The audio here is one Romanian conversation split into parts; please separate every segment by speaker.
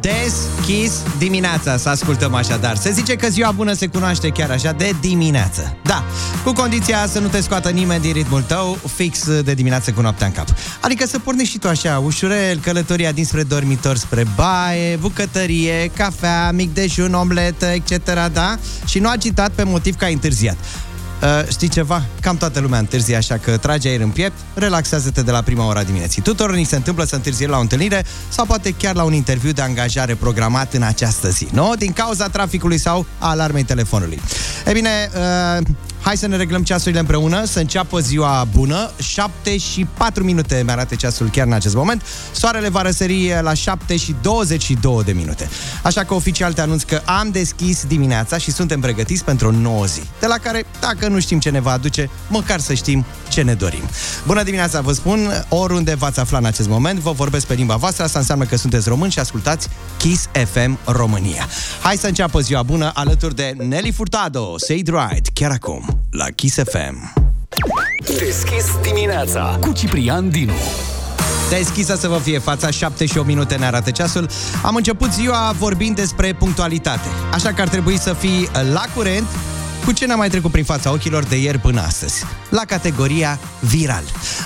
Speaker 1: Deschis dimineața, să ascultăm așadar. Se zice că ziua bună se cunoaște chiar așa de dimineață. Da, cu condiția să nu te scoată nimeni din ritmul tău, fix de dimineață cu noaptea în cap. Adică să pornești și tu așa, ușurel, călătoria dinspre dormitor spre baie, bucătărie, cafea, mic dejun, omletă, etc., da? Și nu agitat pe motiv că ai întârziat. Uh, știi ceva? Cam toată lumea întârzie, așa că trage aer în piept, relaxează-te de la prima ora dimineții. Tuturor ni se întâmplă să întârzie la o întâlnire sau poate chiar la un interviu de angajare programat în această zi, nu? Din cauza traficului sau a alarmei telefonului. E bine, uh, hai să ne reglăm ceasurile împreună, să înceapă ziua bună. 7 și 4 minute mi arată ceasul chiar în acest moment. Soarele va răsări la 7 și 22 de minute. Așa că oficial te anunț că am deschis dimineața și suntem pregătiți pentru o nouă zi, de la care, dacă nu știm ce ne va aduce, măcar să știm ce ne dorim. Bună dimineața, vă spun, oriunde v-ați afla în acest moment, vă vorbesc pe limba voastră, asta înseamnă că sunteți români și ascultați Kiss FM România. Hai să înceapă ziua bună alături de Nelly Furtado, Say It Right, chiar acum la Kiss FM.
Speaker 2: Deschis dimineața
Speaker 3: Cu Ciprian Dinu.
Speaker 1: Deschisă să vă fie fața, 7 și 8 minute ne arată ceasul. Am început ziua vorbind despre punctualitate. Așa că ar trebui să fii la curent cu ce n-a mai trecut prin fața ochilor de ieri până astăzi. La categoria viral.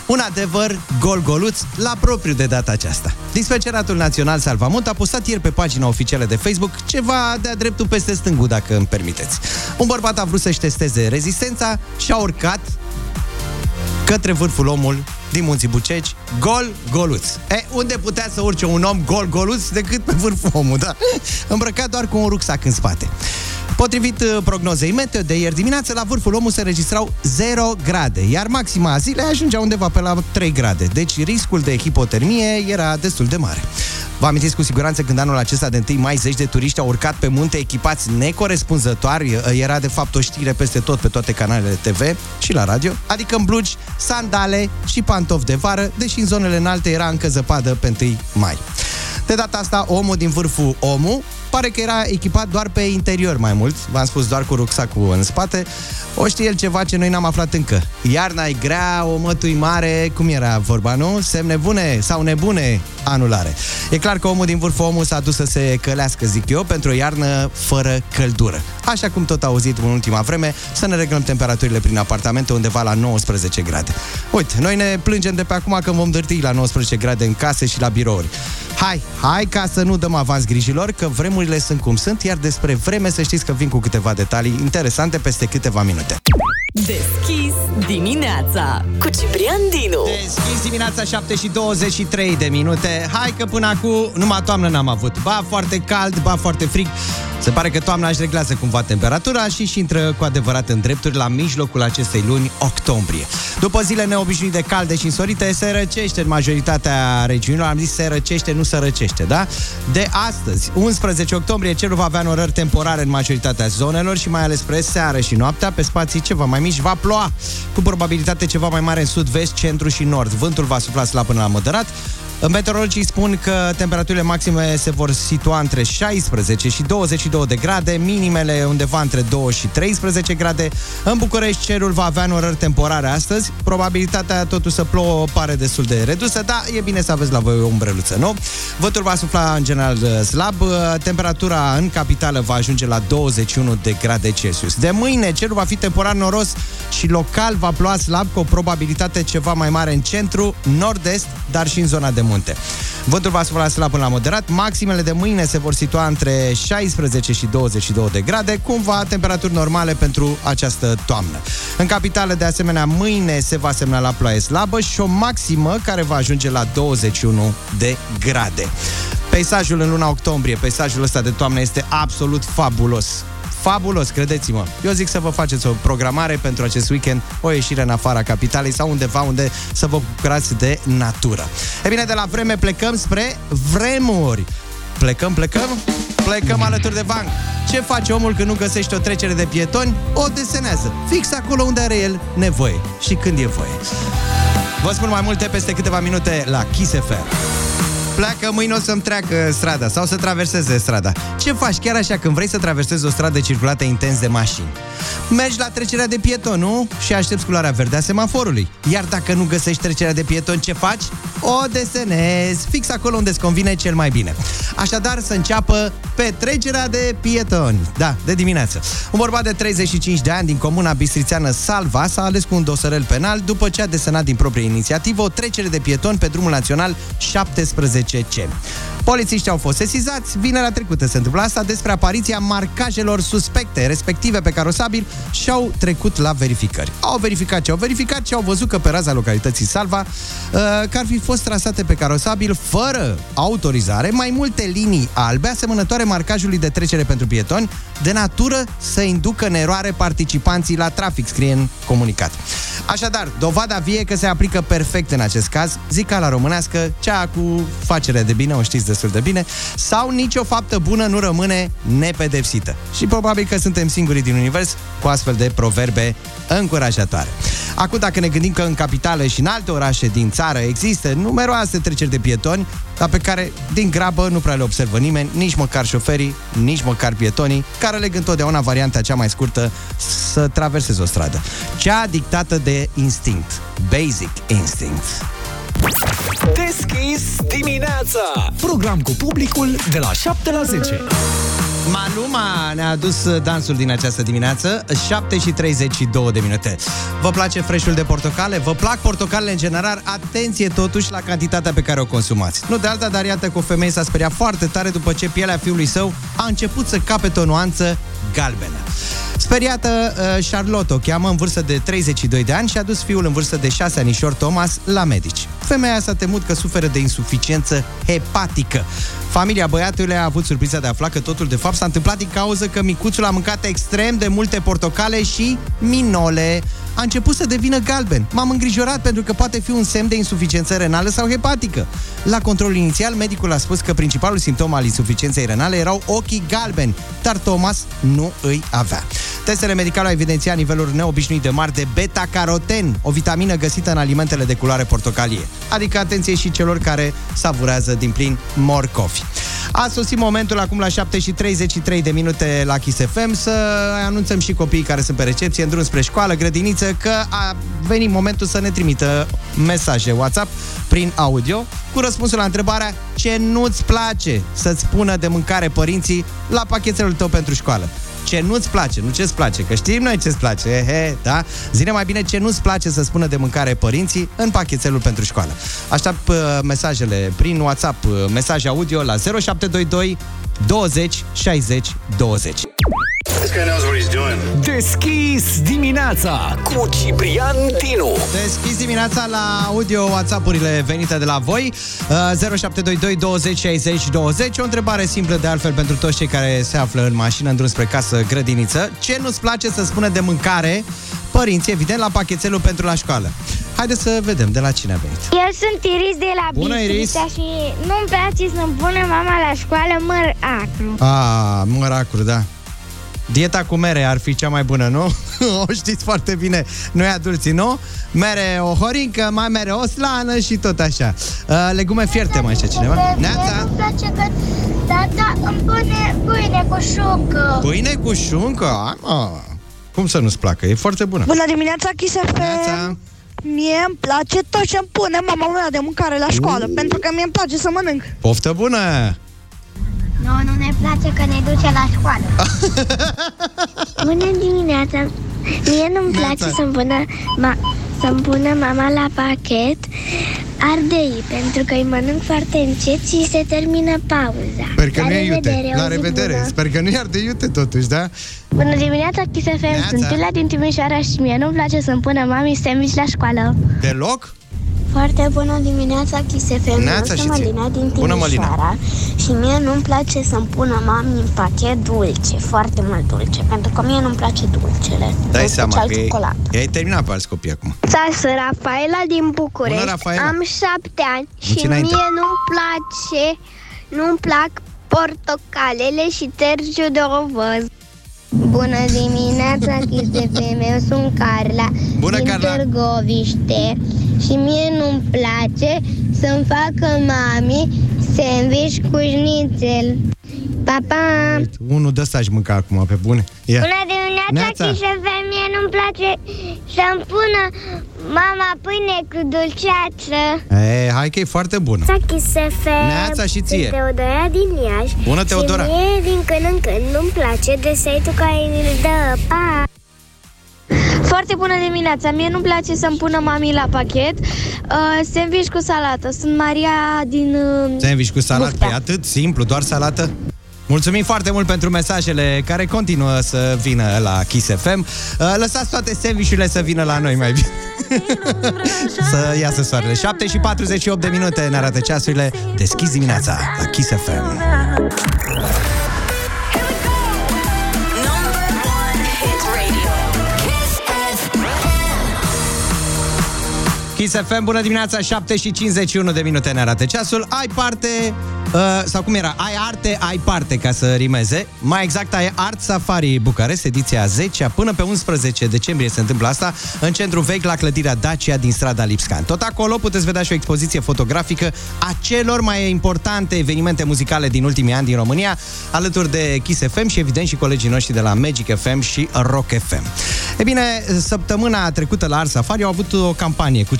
Speaker 1: Un adevăr gol-goluț la propriu de data aceasta. Dispeceratul Național Salvamont a postat ieri pe pagina oficială de Facebook ceva de-a dreptul peste stângul, dacă îmi permiteți. Un bărbat a vrut să-și testeze rezistența și a urcat către vârful omul din Munții Buceci, gol, goluț. E, unde putea să urce un om gol, goluț decât pe vârful omul, da? Îmbrăcat doar cu un rucsac în spate. Potrivit uh, prognozei meteo de ieri dimineață, la vârful omului se registrau 0 grade, iar maxima zilei ajungea undeva pe la 3 grade, deci riscul de hipotermie era destul de mare. Vă amintiți cu siguranță când anul acesta de 1 mai zeci de turiști au urcat pe munte echipați necorespunzători, era de fapt o știre peste tot pe toate canalele TV și la radio, adică în blugi, sandale și pantofi de vară, deși în zonele înalte era încă zăpadă pe 1 mai. De data asta, omul din vârful omul pare că era echipat doar pe interior mai mult, v-am spus doar cu rucsacul în spate. O știe el ceva ce noi n-am aflat încă. Iarna e grea, o mătui mare, cum era vorba, nu? Semne bune sau nebune anulare. E clar că omul din vârful omul s-a dus să se călească, zic eu, pentru o iarnă fără căldură. Așa cum tot auzit în ultima vreme, să ne reglăm temperaturile prin apartamente undeva la 19 grade. Uite, noi ne plângem de pe acum că vom dărti la 19 grade în case și la birouri. Hai, hai ca să nu dăm avans grijilor, că vremurile sunt cum sunt, iar despre vreme să știți că vin cu câteva detalii interesante peste câteva minute.
Speaker 4: Deschis dimineața cu Ciprian Dinu.
Speaker 1: Deschis dimineața 7 și 23 de minute. Hai că până acum numai toamnă n-am avut. Ba foarte cald, ba foarte frig. Se pare că toamna își reglează cumva temperatura și și intră cu adevărat în drepturi la mijlocul acestei luni, octombrie. După zile neobișnuit de calde și însorite, se răcește în majoritatea regiunilor. Am zis se răcește, nu se răcește, da? De astăzi, 11 octombrie, cerul va avea norări temporare în majoritatea zonelor și mai ales spre seară și noaptea, pe spații ceva mai mici, va ploa cu probabilitate ceva mai mare în sud-vest, centru și nord. Vântul va sufla slab până la moderat. Meteorologii spun că temperaturile maxime se vor situa între 16 și 22 de grade, minimele undeva între 2 și 13 grade. În București cerul va avea norări temporare astăzi. Probabilitatea totuși să plouă pare destul de redusă, dar e bine să aveți la voi o umbreluță, nu? Vântul va sufla în general slab. Temperatura în capitală va ajunge la 21 de grade Celsius. De mâine cerul va fi temporar noros și local va ploua slab cu o probabilitate ceva mai mare în centru, nord-est, dar și în zona de munte. Vântul va sufla slab până la moderat. Maximele de mâine se vor situa între 16 și 22 de grade, cumva temperaturi normale pentru această toamnă. În capitală, de asemenea, mâine se va semna la ploaie slabă și o maximă care va ajunge la 21 de grade. Peisajul în luna octombrie, peisajul ăsta de toamnă este absolut fabulos fabulos, credeți-mă. Eu zic să vă faceți o programare pentru acest weekend, o ieșire în afara capitalei sau undeva unde să vă bucurați de natură. E bine, de la vreme plecăm spre vremuri. Plecăm, plecăm, plecăm alături de banc. Ce face omul când nu găsește o trecere de pietoni? O desenează, fix acolo unde are el nevoie și când e voie. Vă spun mai multe peste câteva minute la Kiss FM. Pleacă mâine o să-mi treacă strada sau să traverseze strada. Ce faci chiar așa când vrei să traversezi o stradă circulată intens de mașini? Mergi la trecerea de pieton, nu? Și aștepți culoarea verde a semaforului. Iar dacă nu găsești trecerea de pieton, ce faci? O desenezi fix acolo unde îți convine cel mai bine. Așadar, să înceapă petrecerea de pietoni. Da, de dimineață. Un bărbat de 35 de ani din comuna bistrițeană Salva s-a ales cu un dosărel penal după ce a desenat din proprie inițiativă o trecere de pieton pe drumul național 17C. Polițiștii au fost sesizați, vinerea trecută se întâmplă asta, despre apariția marcajelor suspecte, respective pe carosabil, și au trecut la verificări. Au verificat ce au verificat și au văzut că pe raza localității Salva, uh, că ar fi fost trasate pe carosabil fără autorizare mai multe linii albe asemănătoare marcajului de trecere pentru pietoni, de natură să inducă în eroare participanții la trafic, scrie în comunicat. Așadar, dovada vie că se aplică perfect în acest caz, zic ca la românească, cea cu facere de bine, o știți destul de bine, sau nicio faptă bună nu rămâne nepedepsită. Și probabil că suntem singurii din univers cu astfel de proverbe încurajatoare. Acum, dacă ne gândim că în capitală și în alte orașe din țară există numeroase treceri de pietoni, dar pe care, din grabă, nu prea le observă nimeni, nici măcar șoferii, nici măcar pietonii, care aleg întotdeauna varianta cea mai scurtă să traverseze o stradă. Cea dictată de instinct. Basic instinct.
Speaker 2: Deschis dimineața
Speaker 3: Program cu publicul de la 7 la 10.
Speaker 1: Maluma ne-a adus dansul din această dimineață 7 și 32 de minute Vă place freșul de portocale? Vă plac portocalele în general? Atenție totuși la cantitatea pe care o consumați Nu de alta, dar iată că o femeie s-a speriat foarte tare După ce pielea fiului său a început să capete o nuanță galbenă Speriată, uh, Charlotte o cheamă în vârstă de 32 de ani și a dus fiul în vârstă de 6 anișor Thomas la medici. Femeia s-a temut că suferă de insuficiență hepatică. Familia băiatului a avut surpriza de a afla că totul de fapt s-a întâmplat din cauza că micuțul a mâncat extrem de multe portocale și minole. A început să devină galben. M-am îngrijorat pentru că poate fi un semn de insuficiență renală sau hepatică. La controlul inițial, medicul a spus că principalul simptom al insuficienței renale erau ochii galbeni, dar Thomas nu îi avea. Testele medicale au evidențiat niveluri neobișnuit de mari de beta-caroten, o vitamină găsită în alimentele de culoare portocalie. Adică atenție și celor care savurează din plin morcovi. A sosit momentul acum la 7 și 33 de minute la Kiss FM să anunțăm și copiii care sunt pe recepție în drum spre școală, grădiniță, că a venit momentul să ne trimită mesaje WhatsApp prin audio cu răspunsul la întrebarea ce nu-ți place să-ți spună de mâncare părinții la pachetelul tău pentru școală ce nu-ți place, nu ce-ți place, că știm noi ce-ți place, ehe, da? Zine mai bine ce nu-ți place să spună de mâncare părinții în pachetelul pentru școală. Aștept uh, mesajele prin WhatsApp, uh, mesaj audio la 0722 20 60 20.
Speaker 5: This guy knows what he's doing.
Speaker 2: Deschis dimineața Cu Ciprian Dinu
Speaker 1: Deschis dimineața la audio WhatsApp-urile venite de la voi. Uh, 0722 20 60 20 O întrebare simplă de altfel pentru toți cei care se află în mașină în drum spre casă, grădiniță. Ce nu-ți place să spună de mâncare părinții, evident, la pachetelul pentru la școală? Haideți să vedem de la cine a venit.
Speaker 6: Eu sunt Iris de la
Speaker 1: Bună,
Speaker 6: Bistrița
Speaker 1: Iris.
Speaker 6: și nu-mi place să-mi pună mama la școală măr acru.
Speaker 1: Ah, măracuri, da Dieta cu mere ar fi cea mai bună, nu? o știți foarte bine noi adulții, nu? Mere o horincă, mai mere o slană și tot așa uh, Legume fierte, mai știe cineva?
Speaker 6: Mie
Speaker 1: Neața?
Speaker 6: nu-mi place că tata îmi pune pâine cu șuncă.
Speaker 1: Pâine cu șuncă? Ai, mă. Cum să nu-ți placă? E foarte bună
Speaker 7: Bună dimineața, Kiss FM.
Speaker 1: Neața.
Speaker 7: Mie îmi place tot ce îmi pune mama mea de mâncare la școală, pentru că mie îmi place să mănânc.
Speaker 1: Poftă bună!
Speaker 6: Nu, nu ne place că ne duce la școală. Bună dimineața! Mie nu-mi place
Speaker 1: Neața.
Speaker 6: să-mi pună, ma- să-mi pună mama la pachet ardei, pentru că îi mănânc foarte încet și se termină pauza.
Speaker 1: Sper că
Speaker 6: la
Speaker 1: nu e iute.
Speaker 6: revedere,
Speaker 1: La
Speaker 6: o zi
Speaker 1: revedere.
Speaker 6: bună.
Speaker 1: Sper că nu i-ar de iute totuși, da?
Speaker 6: Bună dimineața, Kiss FM.
Speaker 1: Neața.
Speaker 6: Sunt Iulia din Timișoara și mie nu-mi place să-mi pună mami sandwich la școală.
Speaker 1: Deloc?
Speaker 6: Foarte bună dimineața, Kiss FM.
Speaker 1: Neața
Speaker 6: Eu
Speaker 1: și
Speaker 6: sunt
Speaker 1: ție.
Speaker 6: Mălina din
Speaker 1: Bună, Mălina.
Speaker 6: Timișoara și mie nu-mi place să-mi pună mami în pachet dulce, foarte mult dulce, pentru că mie nu-mi place dulcele.
Speaker 1: Dai
Speaker 6: în
Speaker 1: seama
Speaker 6: special
Speaker 1: că e,
Speaker 6: ciocolată.
Speaker 1: ai terminat pe alți copii acum.
Speaker 6: Sunt Rafaela din București.
Speaker 1: Bună, Rafaela.
Speaker 6: Am șapte ani și
Speaker 1: Mulți înainte.
Speaker 6: mie nu-mi place, nu-mi plac portocalele și terciu de ovăz. Bună dimineața, Kiss FM. Eu sunt Carla
Speaker 1: Bună,
Speaker 6: din
Speaker 1: Carla.
Speaker 6: Târgoviște și mie nu-mi place să-mi facă mami Sandwich cu șnițel. Pa, pa!
Speaker 1: Unul de ăsta aș mânca acum, pe bune. Ia.
Speaker 6: Bună dimineața,
Speaker 1: Neața.
Speaker 6: Chișefe, mie nu-mi place să-mi pună mama pâine cu dulceață.
Speaker 1: E, hai că e foarte bună.
Speaker 6: Chișefe,
Speaker 1: Neața și ție.
Speaker 6: Sunt Teodora din Iași.
Speaker 1: Bună, Teodora.
Speaker 6: Și mie din când în când nu-mi place desetul care îl dă, pa!
Speaker 8: Foarte bună dimineața! Mie nu-mi place să-mi pună mami la pachet uh, sandwich cu salată. Sunt Maria din... Uh,
Speaker 1: Sandwich cu salată,
Speaker 8: Buftea.
Speaker 1: e atât simplu, doar salată? Mulțumim foarte mult pentru mesajele care continuă să vină la Kiss FM. Uh, Lăsați toate sandvișurile să vină la noi mai bine. să iasă soarele. 7 și 48 de minute ne arată ceasurile. Deschis dimineața la Kiss FM.
Speaker 4: Kiss FM,
Speaker 1: bună dimineața, 7 și 51 de minute ne arată ceasul. Ai parte, uh, sau cum era, ai arte, ai parte, ca să rimeze. Mai exact, ai Art Safari Bucarest, ediția 10 până pe 11 decembrie se întâmplă asta, în centru vechi la clădirea Dacia din strada Lipscan. Tot acolo puteți vedea și o expoziție fotografică a celor mai importante evenimente muzicale din ultimii ani din România, alături de Kiss FM și evident și colegii noștri de la Magic FM și Rock FM. E bine, săptămâna trecută la Art Safari au avut o campanie cu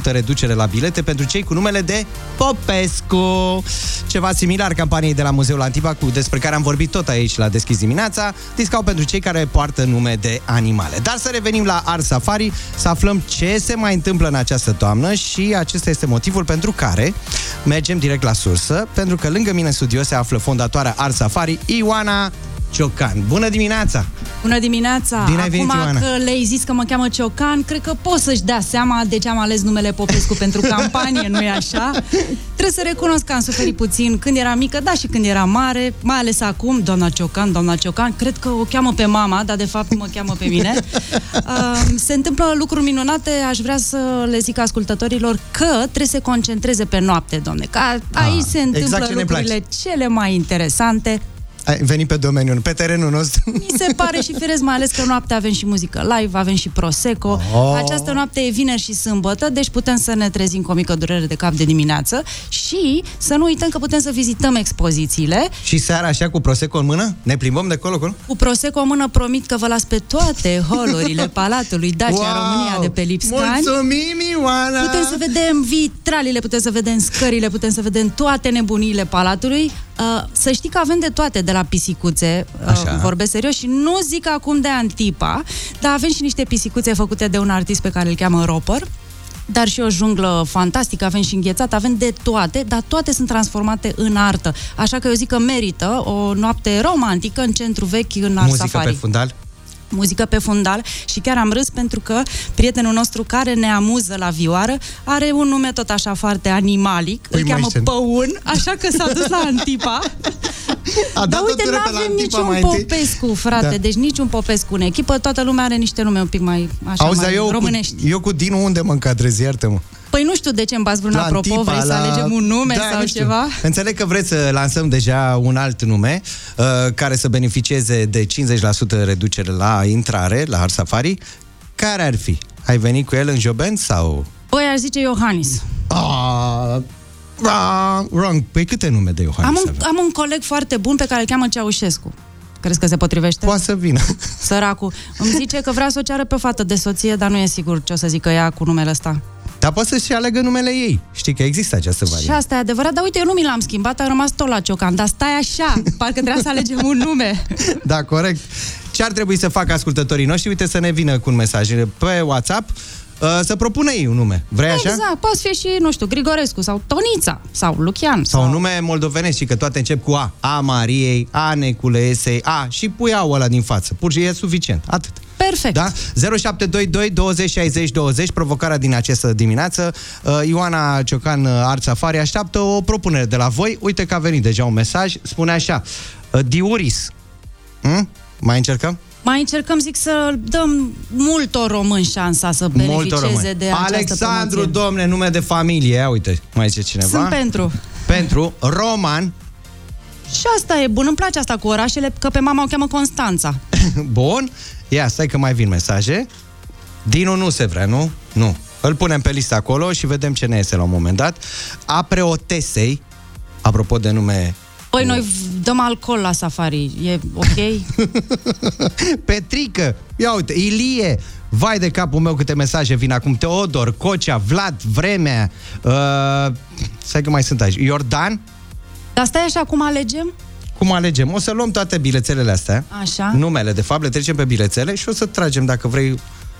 Speaker 1: 50% reducere la bilete pentru cei cu numele de Popescu. Ceva similar campaniei de la Muzeul Antibacu, despre care am vorbit tot aici la Deschis dimineața, discau pentru cei care poartă nume de animale. Dar să revenim la Art Safari, să aflăm ce se mai întâmplă în această toamnă și acesta este motivul pentru care mergem direct la sursă, pentru că lângă mine în studio se află fondatoarea Art Safari, Ioana Ciocan. Bună dimineața!
Speaker 9: Bună dimineața!
Speaker 1: Bine ai venit,
Speaker 9: Acum
Speaker 1: Ioana.
Speaker 9: că le-ai zis că mă cheamă Ciocan, cred că poți să-și dea seama de ce am ales numele Popescu pentru campanie, nu-i așa? Trebuie să recunosc că am suferit puțin când eram mică, da și când eram mare, mai ales acum, doamna Ciocan, doamna Ciocan, cred că o cheamă pe mama, dar de fapt mă cheamă pe mine. Uh, se întâmplă lucruri minunate, aș vrea să le zic ascultătorilor că trebuie să se concentreze pe noapte, domne, că a- aici se întâmplă
Speaker 1: exact ce ne
Speaker 9: lucrurile cele mai interesante,
Speaker 1: Ai venit pe domeniul, pe terenul nostru.
Speaker 9: mi se pare și firesc, mai ales că noaptea avem și muzică live, avem și Prosecco.
Speaker 1: Oh.
Speaker 9: Această noapte e vineri și sâmbătă, deci putem să ne trezim cu o mică durere de cap de dimineață și să nu uităm că putem să vizităm expozițiile.
Speaker 1: Și seara așa cu Prosecco în mână? Ne plimbăm de acolo, acolo?
Speaker 9: Cu Prosecco în mână promit că vă las pe toate holurile Palatului Dacia România de pe Lipscani.
Speaker 1: Mulțumim, Ioana!
Speaker 9: Putem să vedem vitralile, putem să vedem scările, putem să vedem toate nebuniile Palatului. Uh, să știi că avem de toate de la pisicuțe, uh,
Speaker 1: Așa.
Speaker 9: vorbesc serios și nu zic acum de Antipa, dar avem și niște pisicuțe făcute de un artist pe care îl cheamă Roper dar și o junglă fantastică, avem și înghețat, avem de toate, dar toate sunt transformate în artă. Așa că eu zic că merită o noapte romantică în centru vechi în Art
Speaker 1: Muzică
Speaker 9: Safari
Speaker 1: pe fundal?
Speaker 9: Muzică pe fundal și chiar am râs pentru că prietenul nostru care ne amuză la vioară are un nume tot așa foarte animalic,
Speaker 1: Păi
Speaker 9: îl
Speaker 1: mai
Speaker 9: cheamă
Speaker 1: știu.
Speaker 9: Păun, așa că s-a dus la Antipa.
Speaker 1: A
Speaker 9: Dar
Speaker 1: dat
Speaker 9: uite,
Speaker 1: o
Speaker 9: nu
Speaker 1: tură pe la
Speaker 9: avem
Speaker 1: Antipa
Speaker 9: niciun
Speaker 1: mai întâi.
Speaker 9: Popescu, frate,
Speaker 1: Da.
Speaker 9: deci niciun Popescu în echipă, toată lumea are niște nume un pic mai așa
Speaker 1: Auzi, dar
Speaker 9: mai
Speaker 1: eu cu,
Speaker 9: românești.
Speaker 1: eu cu Dinu unde mă încadrez, iartă-mă?
Speaker 9: Păi nu știu de ce îmi bați vreun
Speaker 1: La
Speaker 9: apropo,
Speaker 1: Antipa,
Speaker 9: vrei să
Speaker 1: la-
Speaker 9: alegem un nume
Speaker 1: da,
Speaker 9: sau
Speaker 1: nu știu.
Speaker 9: ceva?
Speaker 1: Înțeleg că vreți să lansăm deja un alt nume uh, care să beneficieze de 50% reducere la intrare la Art Safari. Care ar fi? Ai venit cu el în Joben sau...
Speaker 9: Băi, aș zice Iohannis.
Speaker 1: Ah, ah, wrong. Păi câte nume de Iohannis
Speaker 9: Am un,
Speaker 1: avem?
Speaker 9: am un coleg foarte bun pe care îl cheamă Ceaușescu. Crezi că se potrivește?
Speaker 1: Poate să vină.
Speaker 9: Săracul. Îmi zice că vrea să o ceară pe o fată de soție, dar nu e sigur ce o să zică ea cu numele ăsta.
Speaker 1: Dar poate să-și aleagă numele ei. Știi că există această
Speaker 9: Și
Speaker 1: variantă.
Speaker 9: asta e adevărat, dar uite, eu nu mi l-am schimbat, a rămas tot la ciocan, dar stai așa, parcă trebuia să alegem un nume.
Speaker 1: Da, corect. Ce ar trebui să facă ascultătorii noștri? Uite să ne vină cu un mesaj pe WhatsApp uh, să propună ei un nume. Vrei așa?
Speaker 9: Exact, poate fi și, nu știu, Grigorescu sau Tonița sau Lucian.
Speaker 1: Sau un nume moldovenesc și că toate încep cu A. A Mariei, A Neculesei, A și pui A ăla din față. Pur și e suficient. Atât.
Speaker 9: Perfect.
Speaker 1: Da? 0722 20 60 20, provocarea din această dimineață. Uh, Ioana Ciocan, uh, Art Safari, așteaptă o propunere de la voi. Uite că a venit deja un mesaj. Spune așa. uh, Diuris. Hm? Mai încercăm?
Speaker 9: Mai încercăm, zic, să dăm multor români șansa să
Speaker 1: Multor
Speaker 9: beneficieze
Speaker 1: români.
Speaker 9: de această
Speaker 1: Alexandru,
Speaker 9: promoție.
Speaker 1: domne, nume de familie. Ia uite, mai zice cineva.
Speaker 9: Sunt pentru.
Speaker 1: Pentru Roman.
Speaker 9: Și asta e bun, îmi place asta cu orașele, că pe mama o cheamă Constanța.
Speaker 1: Bun. Ia, stai că mai vin mesaje. Dinu nu se vrea, nu? Nu. Îl punem pe listă acolo și vedem ce ne iese la un moment dat. A preotesei, Apropo de nume
Speaker 9: Păi noi v- dăm alcool la safari, e ok?
Speaker 1: Petrică, ia uite, Ilie, vai de capul meu câte mesaje vin acum, Teodor, Cocea, Vlad, Vremea, uh, stai că mai sunt aici, Iordan,
Speaker 9: Dar stai așa, cum alegem?
Speaker 1: cum alegem? O să luăm toate bilețelele astea,
Speaker 9: Așa.
Speaker 1: numele de fapt, le trecem pe bilețele și o să tragem, dacă vrei,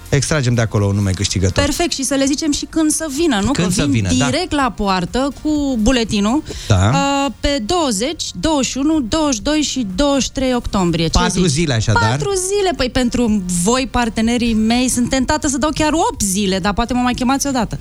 Speaker 1: extragem de acolo un nume câștigător.
Speaker 9: Perfect, și să le zicem și când să vină, nu?
Speaker 1: Când
Speaker 9: că
Speaker 1: să
Speaker 9: vin
Speaker 1: vină, da.
Speaker 9: direct la poartă cu buletinul
Speaker 1: Da.
Speaker 9: uh, pe 20, 21, 22 și 23 octombrie. Ce
Speaker 1: Patru
Speaker 9: zici?
Speaker 1: zile, așadar.
Speaker 9: Patru zile, păi pentru voi, partenerii mei, sunt tentată să dau chiar 8 zile, dar poate mă mai chemați odată.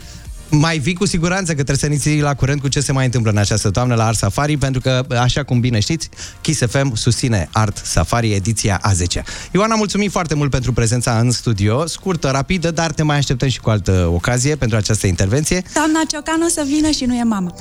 Speaker 1: Mai vii cu siguranță că trebuie să ne ții la curent cu ce se mai întâmplă în această toamnă la Art Safari, pentru că, așa cum bine știți, Kiss FM susține Art Safari ediția a 10 Ioana, mulțumim foarte mult pentru prezența în studio, scurtă, rapidă, dar te mai așteptăm și cu altă ocazie pentru această intervenție.
Speaker 9: Doamna Ciocanu să vină și nu e mama.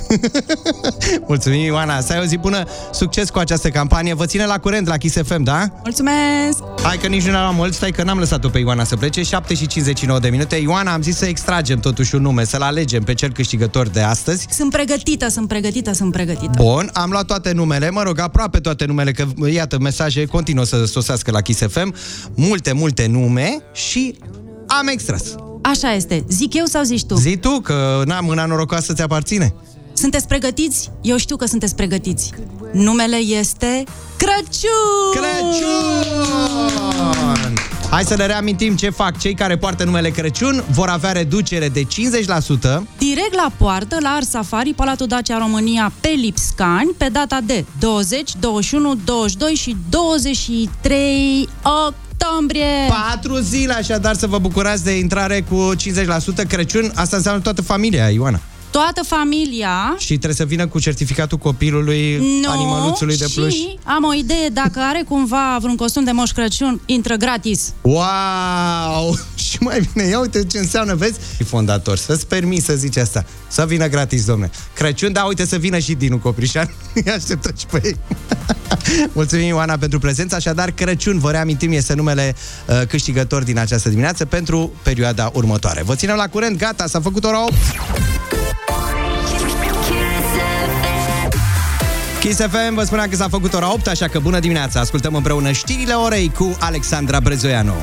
Speaker 1: Mulțumim, Ioana, să ai o zi bună, succes cu această campanie, vă ține la curent la Kiss FM, da?
Speaker 9: Mulțumesc!
Speaker 1: Hai că nici nu ne-am mult, stai că n-am lăsat-o pe Ioana să plece, 7 și 59 de minute. Ioana, am zis să extragem totuși un nume, să-l alegem pe cel câștigător de astăzi.
Speaker 9: Sunt pregătită, sunt pregătită, sunt pregătită.
Speaker 1: Bun, am luat toate numele, mă rog, aproape toate numele, că iată, mesaje continuă să sosească la Kiss FM, multe, multe nume și am extras.
Speaker 9: Așa este. Zic eu sau zici tu?
Speaker 1: Zi tu că n-am mâna norocoasă ți aparține.
Speaker 9: Sunteți pregătiți? Eu știu că sunteți pregătiți. Numele este Crăciun!
Speaker 1: Crăciun! Hai să le reamintim ce fac cei care poartă numele Crăciun. Vor avea reducere de 50%.
Speaker 9: Direct la poartă, la Ars Safari, Palatul Dacia România, pe Lipscani, pe data de 20, 21, 22 și 23 octombrie.
Speaker 1: Patru zile, așadar, să vă bucurați de intrare cu 50% Crăciun. Asta înseamnă toată familia, Ioana.
Speaker 9: Toată familia
Speaker 1: Și trebuie să vină cu certificatul copilului,
Speaker 9: nu,
Speaker 1: animăluțului de pluș.
Speaker 9: și am o idee, dacă are cumva vreun costum de Moș Crăciun, intră gratis.
Speaker 1: Wow! Și mai bine, ia uite ce înseamnă, vezi? Fondator, să-ți permis să zici asta. Să vină gratis, domne. Crăciun, da, uite să vină și Dinu Coprișan. Îi așteptăm și pe ei. Mulțumim, Ioana, pentru prezența. Așadar, Crăciun, vă reamintim, este numele uh, câștigător din această dimineață pentru perioada următoare. Vă ținem la curent, gata, s-a făcut ora 8. Kiss FM vă spunea că s-a făcut ora 8, așa că bună dimineața! Ascultăm împreună știrile orei cu Alexandra Brezoianu.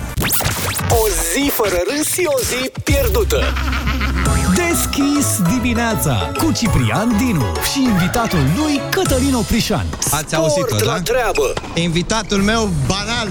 Speaker 2: O zi fără râs și o zi pierdută.
Speaker 3: Deschis dimineața cu Ciprian Dinu și invitatul lui Cătălin Oprișan.
Speaker 1: Ați auzit-o,
Speaker 2: Sport la
Speaker 1: da?
Speaker 2: treabă.
Speaker 1: Invitatul meu banal,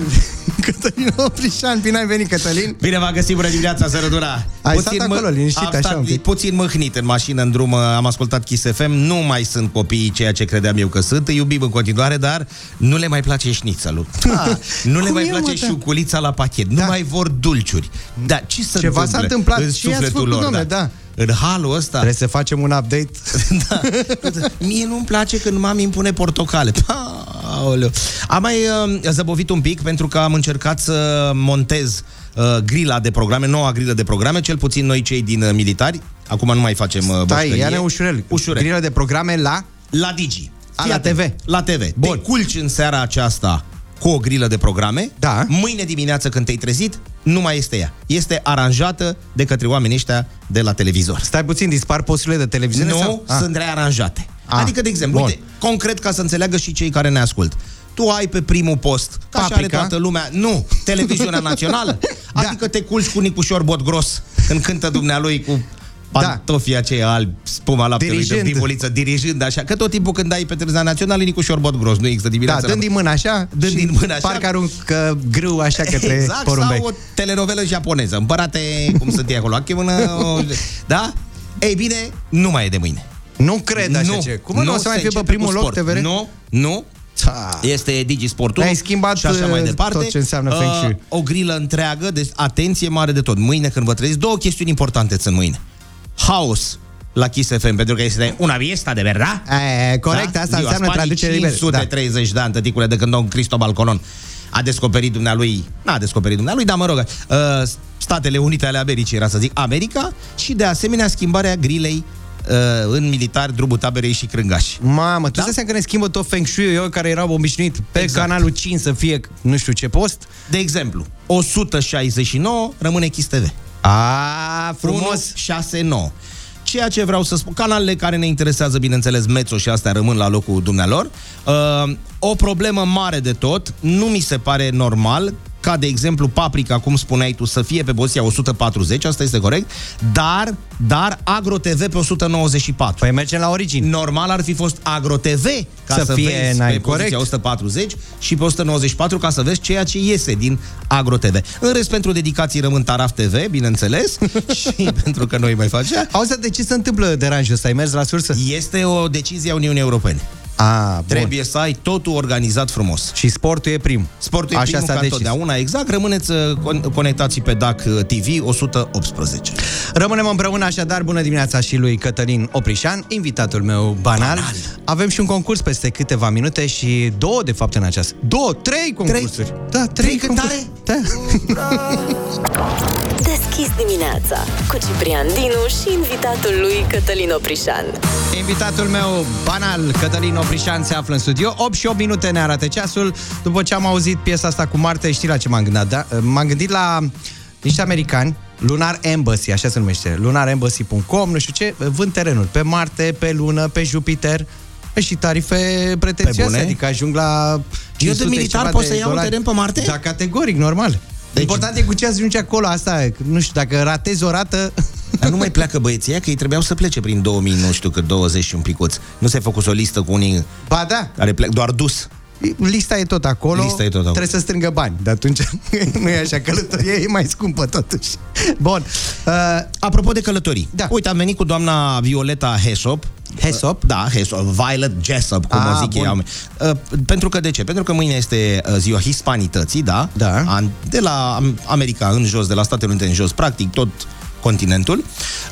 Speaker 1: Cătălin Oprișan. Bine ai venit, Cătălin!
Speaker 10: Bine v-am găsit, bună dimineața, sărădura!
Speaker 1: Ai stat acolo, liniștit,
Speaker 10: am
Speaker 1: așa
Speaker 10: stat
Speaker 1: un pic.
Speaker 10: puțin mâhnit în mașină, în drum, am ascultat Kiss FM, nu mai sunt copiii ceea ce credeam eu că sunt, îi iubim în continuare, dar nu le mai place șnițelul. Ah, nu le
Speaker 1: cum
Speaker 10: mai
Speaker 1: e, mă,
Speaker 10: place
Speaker 1: da?
Speaker 10: șuculița la pachet, nu
Speaker 1: Da.
Speaker 10: mai vor dulciuri. Da, ce se
Speaker 1: Ceva s-a
Speaker 10: întâmplă
Speaker 1: întâmplat.
Speaker 10: în
Speaker 1: Ce i-ați
Speaker 10: sufletul
Speaker 1: făcut,
Speaker 10: lor?
Speaker 1: domnule? Da.
Speaker 10: În halul ăsta.
Speaker 1: Trebuie să facem un update.
Speaker 10: da. Mie nu-mi place când mami îmi pune portocale. Aoleu. Am mai uh, zăbovit un pic pentru că am încercat să montez uh, grila de programe, noua grilă de programe, cel puțin noi cei din uh, militari. Acum nu mai facem uh,
Speaker 1: Stai,
Speaker 10: boșcărie.
Speaker 1: ia-ne ușurel.
Speaker 10: Ușurel.
Speaker 1: Grilă de programe la...
Speaker 10: La Digi.
Speaker 1: A,
Speaker 10: Fii
Speaker 1: la
Speaker 10: atent.
Speaker 1: TV.
Speaker 10: La TV.
Speaker 1: Bun.
Speaker 10: Te culci în seara aceasta cu o grilă de programe.
Speaker 1: Da.
Speaker 10: Mâine dimineață când te-ai trezit, nu mai este ea. Este aranjată de către oamenii ăștia de la televizor.
Speaker 1: Stai puțin, dispar posturile de televiziune?
Speaker 10: Nu,
Speaker 1: sau? Ah.
Speaker 10: sunt rearanjate.
Speaker 1: Ah,
Speaker 10: Adică, de exemplu,
Speaker 1: bun.
Speaker 10: uite, concret ca să înțeleagă și cei care ne ascult. Tu ai pe primul post, ca așa are
Speaker 1: Paprika.
Speaker 10: toată lumea, nu, televiziunea națională.
Speaker 1: Da.
Speaker 10: Adică te culci cu Nicușor Botgros când cântă dumnealui cu pantofii aceia albi, spuma laptelui
Speaker 1: Dirijând.
Speaker 10: de divuliță, dirijând așa. Că tot timpul când dai pe televiziunea națională, e Nicușor Botgros, nu există
Speaker 1: Da,
Speaker 10: dimineața.
Speaker 1: dând din mână așa
Speaker 10: Dând
Speaker 1: și
Speaker 10: din mână așa.
Speaker 1: Parcă aruncă grâu așa către
Speaker 10: Exact,
Speaker 1: porumbei.
Speaker 10: sau o telenovelă japoneză. Împărate, cum sunt ei acolo, achemână, da? Ei bine, nu mai e de mâine.
Speaker 1: Nu cred așa
Speaker 10: nu,
Speaker 1: ce. Cum nu, o să mai fie pe
Speaker 10: începe
Speaker 1: primul
Speaker 10: cu
Speaker 1: loc
Speaker 10: sport.
Speaker 1: TVR?
Speaker 10: Nu, nu.
Speaker 1: Ta.
Speaker 10: Este Digisportul
Speaker 1: Ai schimbat,
Speaker 10: și așa mai
Speaker 1: uh,
Speaker 10: departe.
Speaker 1: tot ce înseamnă Feng Shui.
Speaker 10: Uh, o grilă întreagă, deci atenție mare de tot. Mâine când vă treziți, două chestiuni importante sunt mâine. Haos la Kiss FM, pentru că este una fiesta de verdad.
Speaker 1: E, corect, asta
Speaker 10: Ziua
Speaker 1: înseamnă
Speaker 10: Spanii,
Speaker 1: traducere liberă. Da.
Speaker 10: 530 de ani, tăticule, de când domn Cristobal Colon a descoperit dumnealui, n-a descoperit dumnealui, dar mă rog, uh, Statele Unite ale Americii, era să zic, America și de asemenea schimbarea grilei uh, în militar, drumul taberei și crângași.
Speaker 1: Mamă, tu
Speaker 10: Da?
Speaker 1: da? seama că ne schimbă tot Feng Shui eu care erau obișnuit pe
Speaker 10: Exact.
Speaker 1: canalul 5 să fie nu știu ce post.
Speaker 10: De exemplu, 169 rămâne Kiss TV.
Speaker 1: A, frumos.
Speaker 10: 169. ceea ce vreau să spun, canalele care ne interesează, bineînțeles, Mețo și astea rămân la locul dumnealor. Uh, o problemă mare de tot, nu mi se pare normal ca de exemplu Paprika, cum spuneai tu, să fie pe poziția 140, asta este corect, dar, dar Agro TV pe 194.
Speaker 1: Păi mergem la origini.
Speaker 10: Normal ar fi fost Agro TV ca
Speaker 1: Să
Speaker 10: să,
Speaker 1: fie
Speaker 10: vezi
Speaker 1: n-ai
Speaker 10: pe poziția
Speaker 1: corect.
Speaker 10: 140 și pe 194 ca să vezi ceea ce iese din Agro TV. În rest, pentru dedicații rămân Taraf TV, bineînțeles, și pentru că noi mai facem.
Speaker 1: Auzi, de ce se întâmplă deranjul ăsta? Ai mers la sursă?
Speaker 10: Este o decizie a Uniunii Europene.
Speaker 1: A, bun.
Speaker 10: Trebuie să ai totul organizat frumos.
Speaker 1: Și sportul e prim.
Speaker 10: Sportul e
Speaker 1: Așa
Speaker 10: primul
Speaker 1: s-a
Speaker 10: ca
Speaker 1: decis.
Speaker 10: întotdeauna, exact. Rămâneți uh, con- conectați pe DAC TV 118.
Speaker 1: Rămânem împreună așadar, bună dimineața și lui Cătălin Oprișan, invitatul meu banal. banal. Avem și un concurs peste câteva minute și două, de fapt, în această. Două, trei concursuri. Da, trei,
Speaker 10: Trei cântare?
Speaker 1: Da.
Speaker 4: Deschis dimineața cu Ciprian Dinu și invitatul lui Cătălin Oprișan.
Speaker 1: Invitatul meu banal, Cătălin Oprișan, se află în studio. 8 și 8 minute ne arată ceasul. După ce am auzit piesa asta cu Marte, știi la ce m-am gândit? Da? M-am gândit la niște americani, Lunar Embassy, așa se numește, lunarembassy.com, nu știu ce, vând terenul pe Marte, pe Lună, pe Jupiter și tarife pretențioase, adică ajung la Eu
Speaker 10: de militar pot să iau un teren pe Marte?
Speaker 1: Da, categoric, normal. Deci... Important e cu ce ajungi acolo, asta, nu știu, dacă ratezi o rată...
Speaker 10: Dar nu mai pleacă băieții că ei trebuiau să plece prin 2000, nu știu că 20 și un picuț. Nu s-a făcut o listă cu unii...
Speaker 1: Ba da!
Speaker 10: Care plec, doar dus.
Speaker 1: Lista e tot acolo.
Speaker 10: Lista e tot acolo.
Speaker 1: Trebuie să strângă bani. De atunci nu e așa, călătoria e mai scumpă totuși. Bun. Uh,
Speaker 10: Apropo de călătorii.
Speaker 1: Da.
Speaker 10: Uite, am venit cu doamna Violeta Hesop.
Speaker 1: Hesop?
Speaker 10: Da, Hesop. Violet Jessop, cum
Speaker 1: Ah,
Speaker 10: o zic
Speaker 1: bun.
Speaker 10: ei. Uh, pentru că de ce? Pentru că mâine este uh, ziua hispanității, da?
Speaker 1: Da.
Speaker 10: An- De la Am- America în jos, de la Statele Unite în jos, practic tot continentul.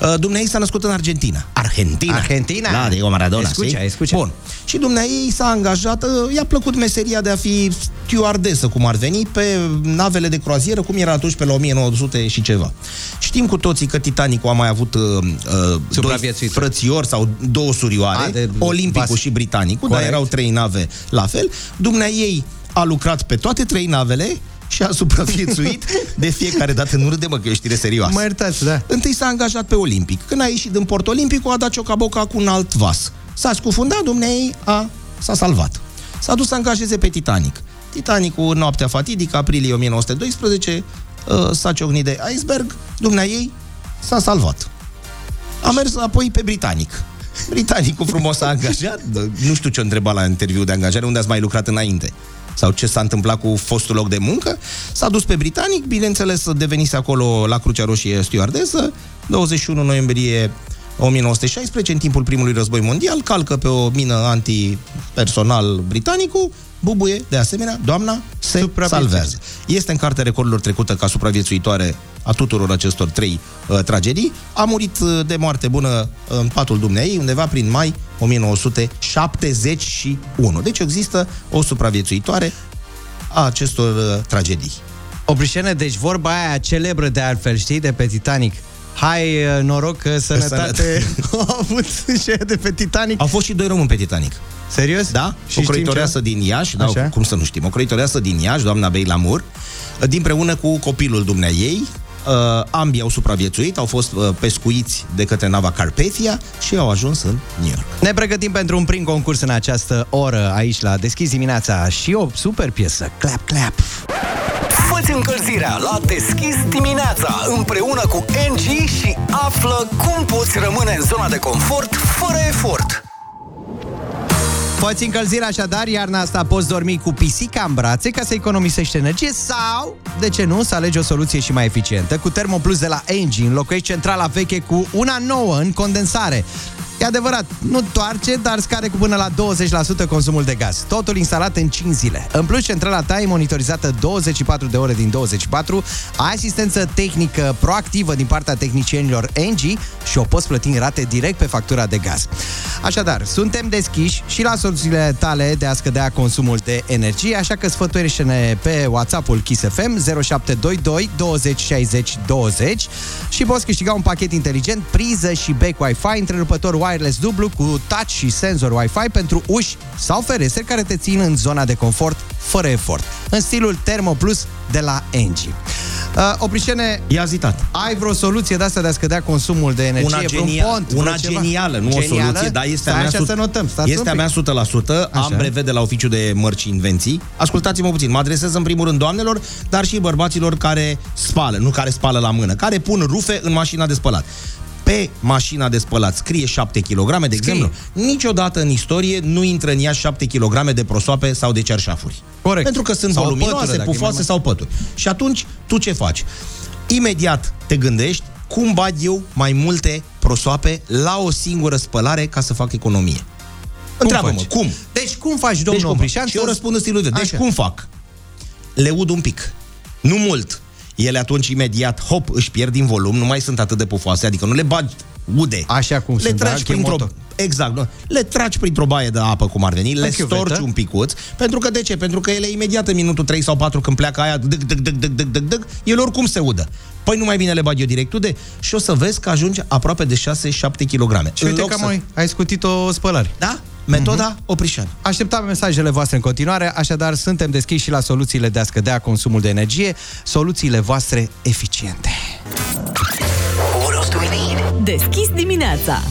Speaker 10: Uh, Dumnezeu s-a născut în Argentina. Argentina.
Speaker 1: Argentina.
Speaker 10: Da, Diego Maradona.
Speaker 1: Escucha,
Speaker 10: știi?
Speaker 1: escucha.
Speaker 10: Bun. Și Dumnezeu s-a angajat, uh, i-a plăcut meseria de a fi stewardesă, cum ar veni, pe navele de croazieră, cum era atunci pe la 1900 și ceva. Știm cu toții că Titanicul a mai avut uh, uh, doi
Speaker 1: Supraviețuitori.
Speaker 10: frățiori sau două surioare,
Speaker 1: A, de
Speaker 10: Olimpicul
Speaker 1: vas.
Speaker 10: și Britanicul,
Speaker 1: Corect.
Speaker 10: dar erau trei nave la fel. Dumnezeu a lucrat pe toate trei navele și a supraviețuit de fiecare dată. Nu râde, mă, că e o știre serioasă.
Speaker 1: mă iertați, da.
Speaker 10: Întâi s-a angajat pe Olimpic. Când a ieșit din Port Olimpic, a dat ciocaboca cu un alt vas. S-a scufundat, dumnei a, s-a salvat. S-a dus să angajeze pe Titanic. Titanicul, în noaptea fatidică, aprilie 1912, uh, s-a ciocnit de iceberg, dumneai s-a salvat. A mers apoi pe Britanic. Britanicul frumos s-a angajat. Nu știu ce o întreba la interviu de angajare, unde ați mai lucrat înainte sau ce s-a întâmplat cu fostul loc de muncă. S-a dus pe Britanic, bineînțeles, devenise acolo la Crucea Roșie stewardesă. 21 noiembrie 1916, în timpul primului război mondial, calcă pe o mină antipersonal britanicul, bubuie, de asemenea, doamna se
Speaker 1: Supraviețuiește.
Speaker 10: salvează. Este în cartea recordurilor trecută ca supraviețuitoare a tuturor acestor trei uh, tragedii. A murit uh, de moarte bună uh, în patul dumneei, undeva prin mai 1971. Deci există o supraviețuitoare a acestor uh, tragedii.
Speaker 1: Oprișene, deci vorba aia celebră de altfel, știi, de pe Titanic. Hai, uh, noroc, că sănătate au avut și aia de pe Titanic.
Speaker 10: Au fost și doi români pe Titanic.
Speaker 1: Serios?
Speaker 10: Da?
Speaker 1: Și
Speaker 10: o
Speaker 1: știm
Speaker 10: croitoreasă
Speaker 1: ce?
Speaker 10: din Iași, da,
Speaker 1: Așa.
Speaker 10: cum să nu știm, o croitoreasă din Iași, doamna Beilamur, dinpreună cu copilul dumneaei, uh, ambii au supraviețuit, au fost uh, pescuiți de către nava Carpathia și au ajuns în New York.
Speaker 1: Ne pregătim pentru un prim concurs în această oră aici la Deschis dimineața și o super piesă, Clap Clap.
Speaker 3: Fă-ți încălzirea la Deschis dimineața împreună cu NG și află cum poți rămâne în zona de confort fără efort.
Speaker 1: Poți încălzirea așadar, iarna asta poți dormi cu pisica în brațe ca să economisești energie sau, de ce nu, să alegi o soluție și mai eficientă. Cu Thermoplus de la Engie înlocuiești centrala veche cu una nouă în condensare. E adevărat, nu toarce, dar scade cu până la 20% consumul de gaz. Totul instalat în 5 zile. În plus, centrala ta e monitorizată 24 de ore din 24, ai asistență tehnică proactivă din partea tehnicienilor Engie și o poți plăti în rate direct pe factura de gaz. Așadar, suntem deschiși și la soluțiile tale de a scădea consumul de energie, așa că sfătuiește-ne pe WhatsApp-ul Kiss FM 0722 20 60 20 și poți câștiga un pachet inteligent, priză și bec Wi-Fi, întrerupător wireless dublu cu touch și senzor Wi-Fi pentru uși sau ferestre care te țin în zona de confort fără efort, în stilul Thermo Plus de la Engie. Uh, Oprișene,
Speaker 10: Ia zitat.
Speaker 1: ai vreo soluție de asta de a scădea consumul de energie?
Speaker 10: Una,
Speaker 1: vreun
Speaker 10: genia-
Speaker 1: pont,
Speaker 10: una
Speaker 1: vreo ceva?
Speaker 10: genială, nu
Speaker 1: Genială?
Speaker 10: o soluție, dar este a
Speaker 1: Stai
Speaker 10: mea,
Speaker 1: așa
Speaker 10: sut-
Speaker 1: să notăm. Stați
Speaker 10: este a
Speaker 1: un
Speaker 10: mea
Speaker 1: pic.
Speaker 10: 100%, am
Speaker 1: Așa.
Speaker 10: brevet de la oficiu de mărci și invenții. Ascultați-mă puțin, mă adresez în primul rând doamnelor, dar și bărbaților care spală, nu care spală la mână, care pun rufe în mașina de spălat. Pe mașina de spălat scrie 7 kg, de exemplu. Niciodată în istorie nu intră în ea 7 kg de prosoape sau de cerșafuri.
Speaker 1: Corect.
Speaker 10: Pentru că sunt
Speaker 1: Sau
Speaker 10: voluminoase,
Speaker 1: pătură, dacă e mai
Speaker 10: pufoase
Speaker 1: mare.
Speaker 10: sau pături. Și atunci, tu ce faci? Imediat te gândești cum bag eu mai multe prosoape la o singură spălare ca să fac economie. Întreabă-mă,
Speaker 1: faci?
Speaker 10: cum?
Speaker 1: Deci cum faci, domnul
Speaker 10: Deci cum fac?
Speaker 1: Oprișan?
Speaker 10: Și eu
Speaker 1: să-
Speaker 10: răspund în stilul de Deci
Speaker 1: Așa.
Speaker 10: cum fac? Le ud un pic. Nu mult. Ele atunci imediat, hop, își pierd din volum, nu mai sunt atât de pufoase, adică nu le bagi ude.
Speaker 1: Așa cum
Speaker 10: le
Speaker 1: sunt, da?
Speaker 10: tragi printr-o
Speaker 1: Chirmoto.
Speaker 10: Exact, nu. Le tragi printr-o baie de apă, cum ar veni, le
Speaker 1: chiuvetă.
Speaker 10: storci un picuț, pentru că de ce? Pentru că ele imediat în minutul 3 sau 4 când pleacă aia, dăc, dăc, dăc, dăc, dăc, dăc, dăc, ele oricum se udă. Păi nu mai bine le bag eu direct ude și o să vezi că ajungi aproape de 6-7 kg.
Speaker 1: Și uite că mai ai scutit o spălare.
Speaker 10: Da? Metoda uh-huh. Oprișan.
Speaker 1: Așteptăm mesajele voastre în continuare, așadar suntem deschiși și la soluțiile de a scădea consumul de energie, soluțiile voastre eficiente.
Speaker 4: Deschis dimineața.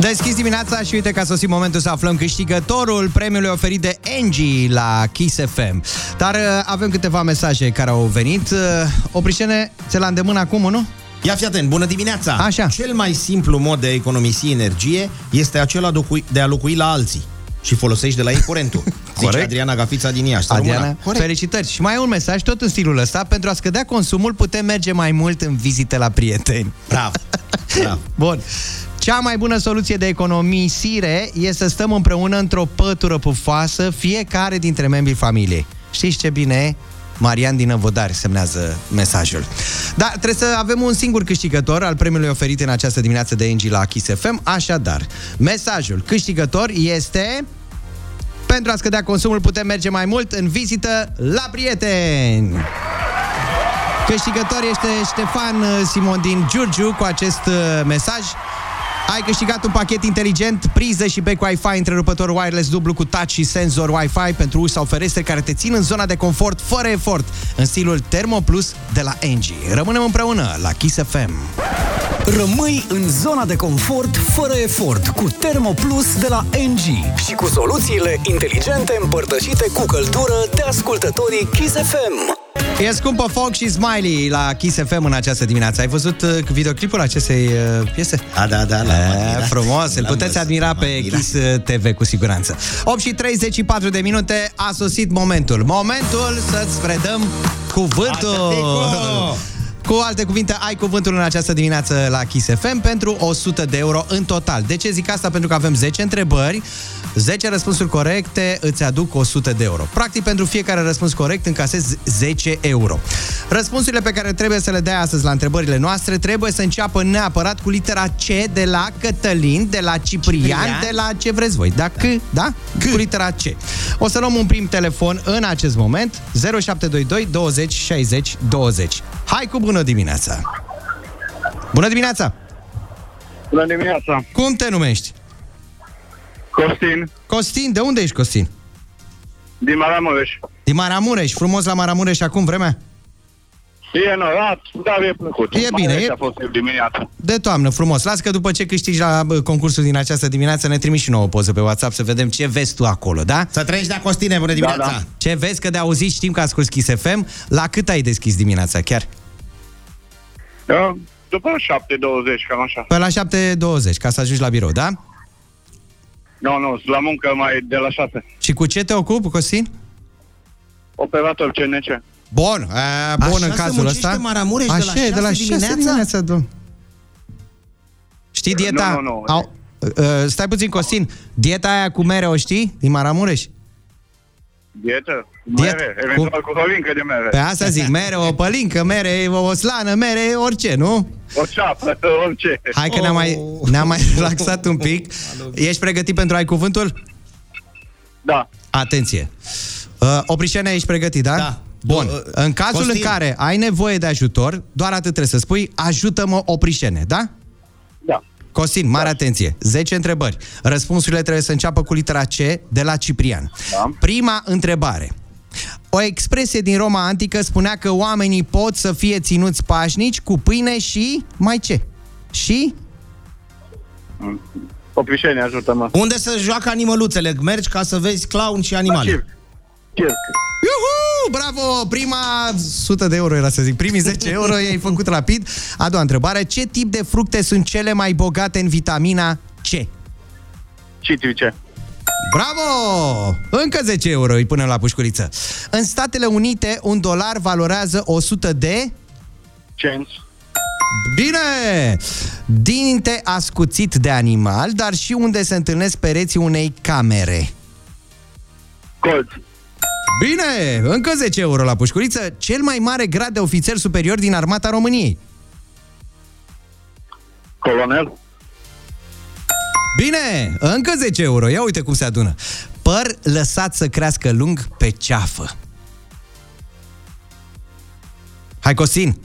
Speaker 1: Deschis dimineața și uite că a sosit momentul să aflăm câștigătorul premiului oferit de Angie la Kiss FM. Dar uh, avem câteva mesaje care au venit. Uh, Oprișene, ți la îndemână acum, nu?
Speaker 10: Ia fi atent, bună dimineața!
Speaker 1: Așa.
Speaker 10: Cel mai simplu mod de a economisi energie este acela de a locui- de a locui la alții și folosești de la ei curentul. Zice
Speaker 1: Corect.
Speaker 10: Adriana Gafița din Iași. să
Speaker 1: Adriana,
Speaker 10: rămână. Corect.
Speaker 1: felicitări. Și mai e un mesaj tot în stilul ăsta. Pentru a scădea consumul putem merge mai mult în vizite la prieteni.
Speaker 10: Bravo. Bravo.
Speaker 1: Bun. Cea mai bună soluție de economisire e să stăm împreună într-o pătură pufoasă, fiecare dintre membrii familiei. Știți ce bine e? Marian din Năvodari semnează mesajul. Da, trebuie să avem un singur câștigător al premiului oferit în această dimineață de Angie la Kiss FM. Așadar, mesajul câștigător este... Pentru a scădea consumul putem merge mai mult în vizită la prieteni. Câștigător este Ștefan uh, Simon din Giurgiu cu acest uh, mesaj. Ai câștigat un pachet inteligent, priză și bec Wi-Fi, întrerupător wireless dublu cu touch și senzor Wi-Fi pentru uși sau ferestre care te țin în zona de confort fără efort, în stilul Thermo Plus de la Engie. Rămânem împreună la Kiss FM.
Speaker 3: Rămâi în zona de confort fără efort cu Thermoplus de la NG și cu soluțiile inteligente împărtășite cu căldură de ascultătorii Kiss FM.
Speaker 1: E scumpă foc și Smiley la Kiss FM în această dimineață. Ai văzut uh, videoclipul acestei uh, piese?
Speaker 10: Da, da, da. L-am
Speaker 1: E,
Speaker 10: admirat.
Speaker 1: frumos, îl
Speaker 10: L-am
Speaker 1: puteți
Speaker 10: văzut,
Speaker 1: admira
Speaker 10: l-am
Speaker 1: pe
Speaker 10: admirat.
Speaker 1: Kiss uh, TV cu siguranță. 8 și 34 de minute a sosit momentul. Momentul să-ți predăm cuvântul.
Speaker 10: Atâtico!
Speaker 1: Cu alte cuvinte, ai cuvântul în această dimineață la Kiss FM pentru 100 de euro în total. De ce zic asta? Pentru că avem 10 întrebări, 10 răspunsuri corecte îți aduc 100 de euro. Practic, pentru fiecare răspuns corect încasezi 10 euro. Răspunsurile pe care trebuie să le dai astăzi la întrebările noastre trebuie să înceapă neapărat cu litera C de la Cătălin, de la Ciprian,
Speaker 10: Ciprian.
Speaker 1: de la ce vreți voi. Da? C, da? C. Cu litera C. O să luăm un prim telefon în acest moment, 0722 20 60 20. Hai cu bună dimineața! Bună dimineața!
Speaker 5: Bună dimineața!
Speaker 1: Cum te numești?
Speaker 5: Costin,
Speaker 1: Costin, de unde ești Costin?
Speaker 5: din Maramureș.
Speaker 1: Din Maramureș, frumos la Maramureș acum vremea?
Speaker 5: E norat, dar e plăcut.
Speaker 1: E bine,
Speaker 5: Mai
Speaker 1: e-
Speaker 5: a fost dimineața.
Speaker 1: De toamnă, frumos. Las că după ce câștigi la bă, concursul din această dimineață ne trimiți și nouă o poză pe WhatsApp să vedem ce vezi tu acolo, da?
Speaker 10: Să trăiești de Costine, bună dimineața!
Speaker 5: da.
Speaker 1: Ce vezi că de auzit știm că asculti Kiss FM. La cât ai deschis dimineața chiar?
Speaker 5: Da, După 7.20, cam așa.
Speaker 1: Pe la 7.20, ca să ajungi la birou, da?
Speaker 5: Nu, nu, sunt la muncă mai de la 6.
Speaker 1: Și cu ce te ocupi, Costin?
Speaker 5: Operator CNC.
Speaker 1: Bun, a, bun
Speaker 10: Așa
Speaker 1: în
Speaker 10: se
Speaker 1: cazul
Speaker 10: muncește
Speaker 1: ăsta.
Speaker 10: în Maramureș de la
Speaker 1: Așa e, de la
Speaker 10: 6
Speaker 1: 6 dimineața,
Speaker 10: dimineața?
Speaker 1: domn. Știi dieta?
Speaker 5: Nu, nu, nu.
Speaker 1: Au, uh, stai puțin, Costin. Dieta aia cu mere o știi? Din Maramureș?
Speaker 5: Dietă?
Speaker 1: Diet-
Speaker 5: Mere, eventual cu o vincă de mere.
Speaker 1: Pe asta zic, mere, o pălincă, mere, o slană, mere, orice, nu?
Speaker 5: O ceapă, orice.
Speaker 1: Hai că ne-am mai, ne-am mai relaxat un pic. Ești pregătit pentru ai cuvântul?
Speaker 5: Da.
Speaker 1: Atenție. Uh, Oprișene, ești pregătit, da?
Speaker 10: Da.
Speaker 1: Bun.
Speaker 10: Uh,
Speaker 1: În cazul
Speaker 10: Costin.
Speaker 1: în care ai nevoie de ajutor, doar atât trebuie să spui, ajută-mă, Oprișene, da?
Speaker 5: Da.
Speaker 1: Costin, mare atenție. 10 întrebări. Răspunsurile trebuie să înceapă cu litera C de la Ciprian.
Speaker 5: Da.
Speaker 1: Prima întrebare. O expresie din Roma antică spunea că oamenii pot să fie ținuți pașnici cu pâine și mai ce? Și?
Speaker 5: Poprișeni, ajută-mă.
Speaker 10: Unde să joacă animăluțele? Mergi ca să vezi clown și animale.
Speaker 5: Circ. Circ.
Speaker 1: Iuhu! Bravo! Prima 100 de euro era să zic. Primii 10 euro i-ai făcut rapid. A doua întrebare. Ce tip de fructe sunt cele mai bogate în vitamina C?
Speaker 5: Citrice.
Speaker 1: Bravo! Încă 10 euro îi punem la pușculiță. În Statele Unite, un dolar valorează 100 de...
Speaker 5: Cenți.
Speaker 1: Bine! Dinte ascuțit de animal, dar și unde se întâlnesc pereții unei camere.
Speaker 5: Colț.
Speaker 1: Bine! Încă 10 euro la pușculiță. Cel mai mare grad de ofițer superior din armata României.
Speaker 5: Colonel.
Speaker 1: Bine! Încă 10 euro. Ia uite cum se adună. Păr lăsat să crească lung pe ceafă. Hai, Costin!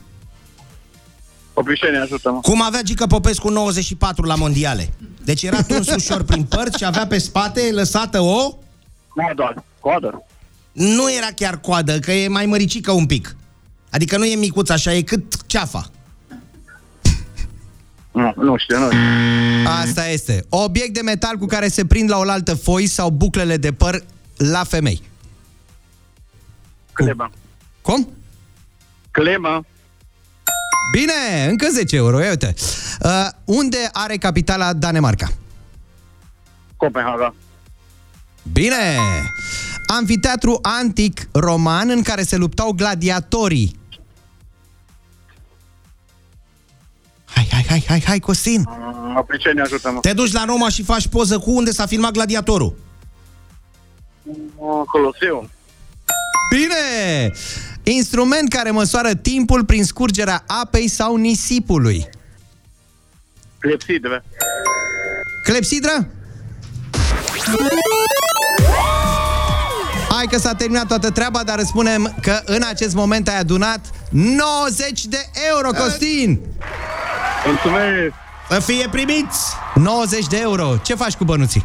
Speaker 5: Poprișeni, ajută-mă.
Speaker 10: Cum avea Gică Popescu 94 la mondiale. Deci era tuns ușor prin părți și avea pe spate lăsată o...
Speaker 5: Coadă. Coadă.
Speaker 10: Nu era chiar coadă, că e mai măricică un pic. Adică nu e micuț așa, e cât ceafa.
Speaker 5: Nu, nu știu, nu știu.
Speaker 1: Asta este. Obiect de metal cu care se prind la oaltă foi sau buclele de păr la femei.
Speaker 5: Clemă.
Speaker 1: Cum?
Speaker 5: Clemă.
Speaker 1: Bine, încă 10 euro, ia uite. Uh, unde are capitala Danemarca?
Speaker 5: Copenhaga.
Speaker 1: Bine! Amfiteatru antic roman în care se luptau gladiatorii. Hai, hai, hai, hai, hai, Costin!
Speaker 5: Poprișeni, ajută-mă.
Speaker 10: Te duci la Roma și faci poză cu unde s-a filmat gladiatorul.
Speaker 5: Coloseum.
Speaker 1: Bine! Instrument care măsoară timpul prin scurgerea apei sau nisipului.
Speaker 5: Clepsidre.
Speaker 1: Clepsidră? Hai că s-a terminat toată treaba, dar răspunem că în acest moment ai adunat 90 de euro, Costin!
Speaker 5: Mulțumesc.
Speaker 10: Să fie primiți!
Speaker 1: 90 de euro. Ce faci cu bănuții?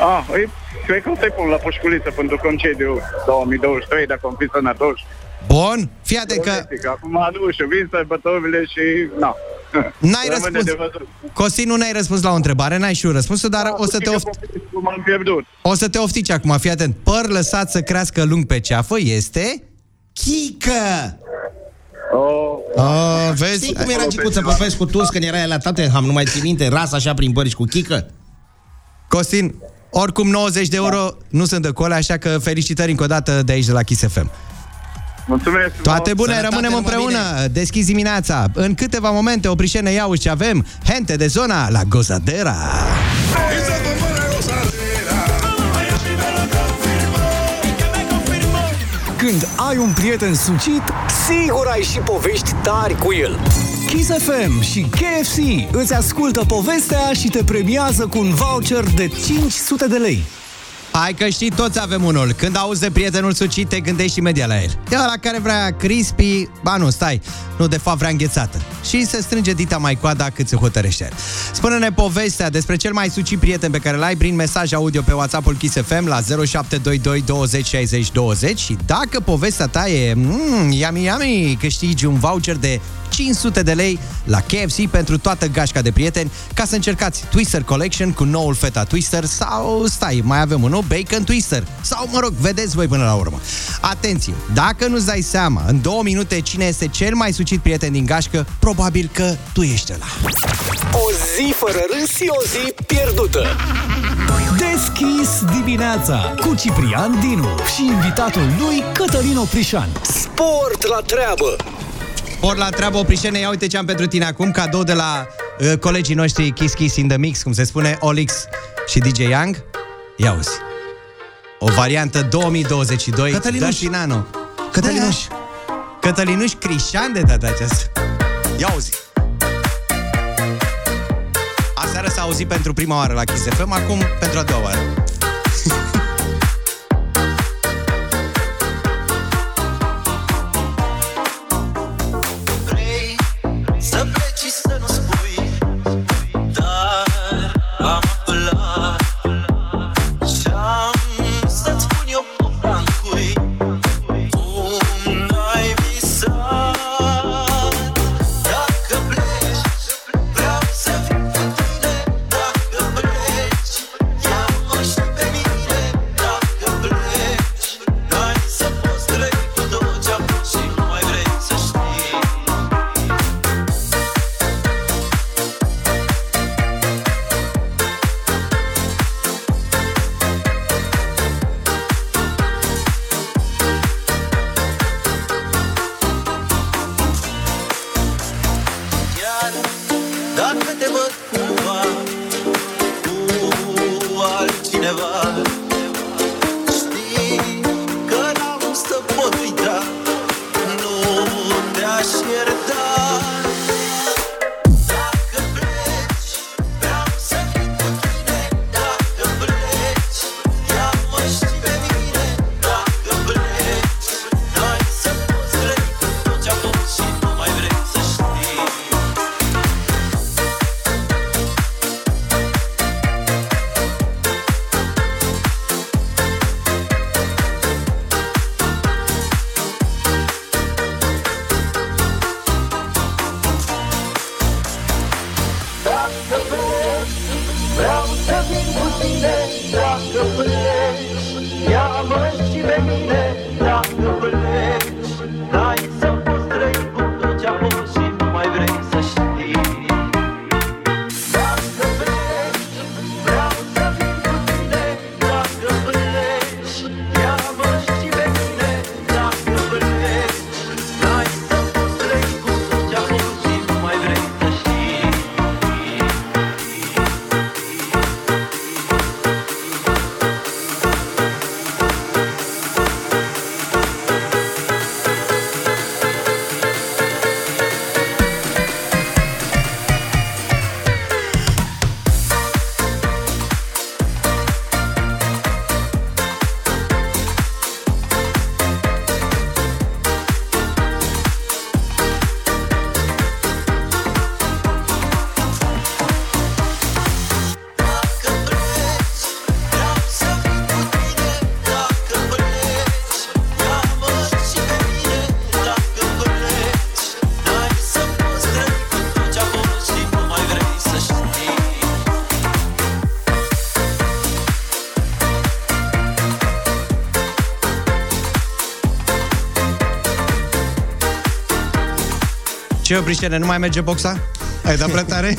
Speaker 5: Ah, îi, cred că o să-i pun la pușculiță pentru concediu 2023, dacă am fi sănătoși.
Speaker 1: Bun, fii atent că
Speaker 5: Teoretic, Acum nu știu, vin sărbătorile și... Na.
Speaker 1: N-ai
Speaker 5: Rămâne
Speaker 1: răspuns.
Speaker 5: de văzut.
Speaker 1: Costin, nu ne-ai răspuns la o întrebare, n-ai și un răspuns, dar o să te, oft...
Speaker 5: Cum am pierdut.
Speaker 1: o să te oftici acum, fii atent. Păr lăsat să crească lung pe ceafă este...
Speaker 10: Chică!
Speaker 5: Oh,
Speaker 1: Oh, vezi?
Speaker 10: Știi cum era Gicuță Popescu tuns când era el la Tottenham? Nu mai ții minte? Ras așa prin bărici cu chică?
Speaker 1: Costin, oricum 90 de euro nu sunt de cole, așa că felicitări încă o dată de aici de la Kiss FM.
Speaker 5: Mulțumesc.
Speaker 1: Toate bune,
Speaker 10: Sănătate,
Speaker 1: rămânem
Speaker 10: numai
Speaker 1: împreună. Deschizi dimineața. În câteva momente, oprișene, iau ce avem. Hente de zona la Gozadera.
Speaker 3: Când ai un prieten sucit, sigur ai și povești tari cu el. Kiss FM și KFC îți ascultă povestea și te premiază cu un voucher de 500 de lei.
Speaker 1: Hai că știi, toți avem unul. Când auzi de prietenul sucit, te gândești imediat la el. E ăla care vrea crispy, ba nu, stai, nu, de fapt vrea înghețată. Și se strânge dita mai coada cât se hotărăște. el. Spune-ne povestea despre cel mai sucit prieten pe care l-ai prin mesaj audio pe WhatsApp-ul Kiss FM la 0722 20 60 20 și dacă povestea ta e mm, yummy yummy, câștigi un voucher de 500 de lei la KFC pentru toată gașca de prieteni ca să încercați Twister Collection cu noul feta Twister sau, stai, mai avem unul, Bacon Twister sau, mă rog, vedeți voi până la urmă. Atenție, dacă nu-ți dai seama în două minute cine este cel mai sucit prieten din gașcă, probabil că tu ești ăla.
Speaker 3: O zi fără râs și o zi pierdută. Deschis dimineața cu Ciprian Dinu și invitatul lui Cătălin Oprișan. Sport la treabă.
Speaker 1: Ori la treabă, Oprișene, ia uite ce am pentru tine acum, cadou de la uh, colegii noștri Kiss Kiss in the Mix, cum se spune, Olix și DJ Young. Ia uzi. O variantă 2022,
Speaker 10: Cătălinuș.
Speaker 1: Dacinano. Cătălinuș. Cătălinuș Crișan de data aceasta. Ia uzi. Aseară s-a auzit pentru prima oară la Kiss FM, acum pentru a doua oară. Ce, Oprișene, nu mai merge boxa? Ai dat prea tare?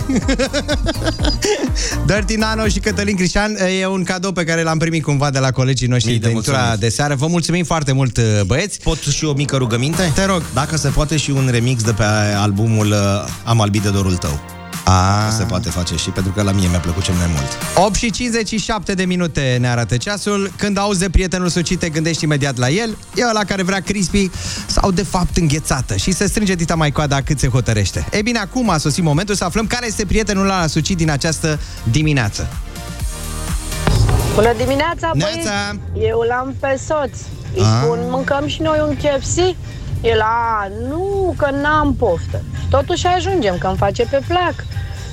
Speaker 1: Dirty Nano și Cătălin Crișan e un cadou pe care l-am primit cumva de la colegii noștri
Speaker 10: Mii de
Speaker 1: de intura
Speaker 10: mulțumiri.
Speaker 1: de seară. Vă mulțumim foarte mult, băieți.
Speaker 10: Pot și o mică rugăminte?
Speaker 1: Te rog.
Speaker 10: Dacă se poate și un remix de pe albumul uh, Am albit de dorul tău.
Speaker 1: A.
Speaker 10: Se poate face și pentru că la mie mi-a plăcut cel mai mult.
Speaker 1: 8 și 57 de minute ne arată ceasul. Când auzi de prietenul sucit, te gândești imediat la el. E ăla care vrea crispy sau de fapt înghețată și se strânge dita mai coada cât se hotărăște. E bine, acum a sosit momentul să aflăm care este prietenul ăla sucit din această dimineață.
Speaker 11: Bună dimineața, băieți!
Speaker 1: Neața!
Speaker 11: Eu l-am pe soț. Îi
Speaker 1: Ah.
Speaker 11: spun, mâncăm și noi un KFC? El, a, nu, că n-am poftă. Și totuși ajungem, că îmi face pe plac.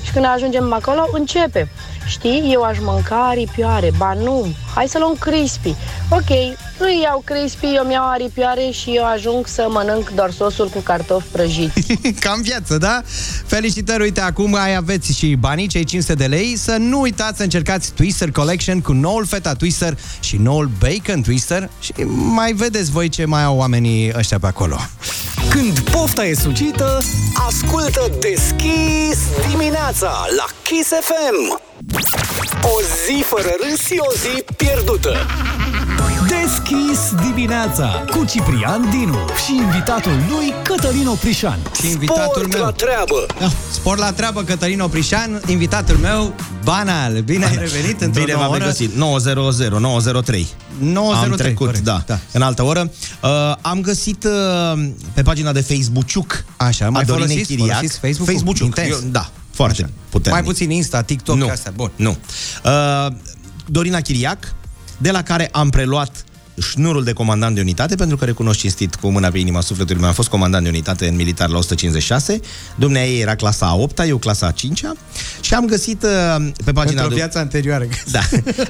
Speaker 11: Și când ajungem acolo, începe. Știi, eu aș mânca aripioare, ba nu, hai să luăm crispy. Ok, îi iau crispy, eu mi-au aripioare și eu ajung să mănânc doar sosul cu cartofi prăjiți.
Speaker 1: Cam viață, da? Felicitări, uite, acum ai aveți și banii, cei 500 de lei. Să nu uitați să încercați Twister Collection cu noul feta Twister și noul Bacon Twister și mai vedeți voi ce mai au oamenii ăștia pe acolo.
Speaker 3: Când pofta e sucită, ascultă Deschis dimineața la Kiss FM. O zi fără râs și o zi pierdută. Deschis dimineața cu Ciprian Dinu și invitatul lui Cătălin Oprișan.
Speaker 1: Și invitatul
Speaker 3: Sport
Speaker 1: meu.
Speaker 3: la treabă.
Speaker 1: Ah, Sport la treabă, Cătălin Oprișan, invitatul meu, Banal. Bine ai revenit într-o
Speaker 10: Bine
Speaker 1: nouă
Speaker 10: v-am
Speaker 1: oră.
Speaker 10: regăsit. 900, 903.
Speaker 1: 903,
Speaker 10: Am trecut,
Speaker 1: corect,
Speaker 10: da,
Speaker 1: da.
Speaker 10: în altă oră. Uh, am găsit uh, pe pagina de Facebook
Speaker 1: Așa, mai
Speaker 10: a Dorinei
Speaker 1: folosiți?
Speaker 10: Chiriac.
Speaker 1: Folosiți Facebook-ul?
Speaker 10: Facebook
Speaker 1: Intens.
Speaker 10: Eu, da, foarte
Speaker 1: Așa.
Speaker 10: puternic.
Speaker 1: Mai puțin Insta, TikTok,
Speaker 10: nu,
Speaker 1: astea. Bun.
Speaker 10: Nu. Uh, Dorina Chiriac, de la care am preluat șnurul de comandant de unitate, pentru că recunosc cinstit cu mâna pe inima sufletului meu, am fost comandant de unitate în militar la 156, dumnea ei era clasa a 8 eu clasa a 5 și am găsit uh, pe pagina
Speaker 1: Într-o
Speaker 10: de...
Speaker 1: viață anterioară.
Speaker 10: Da.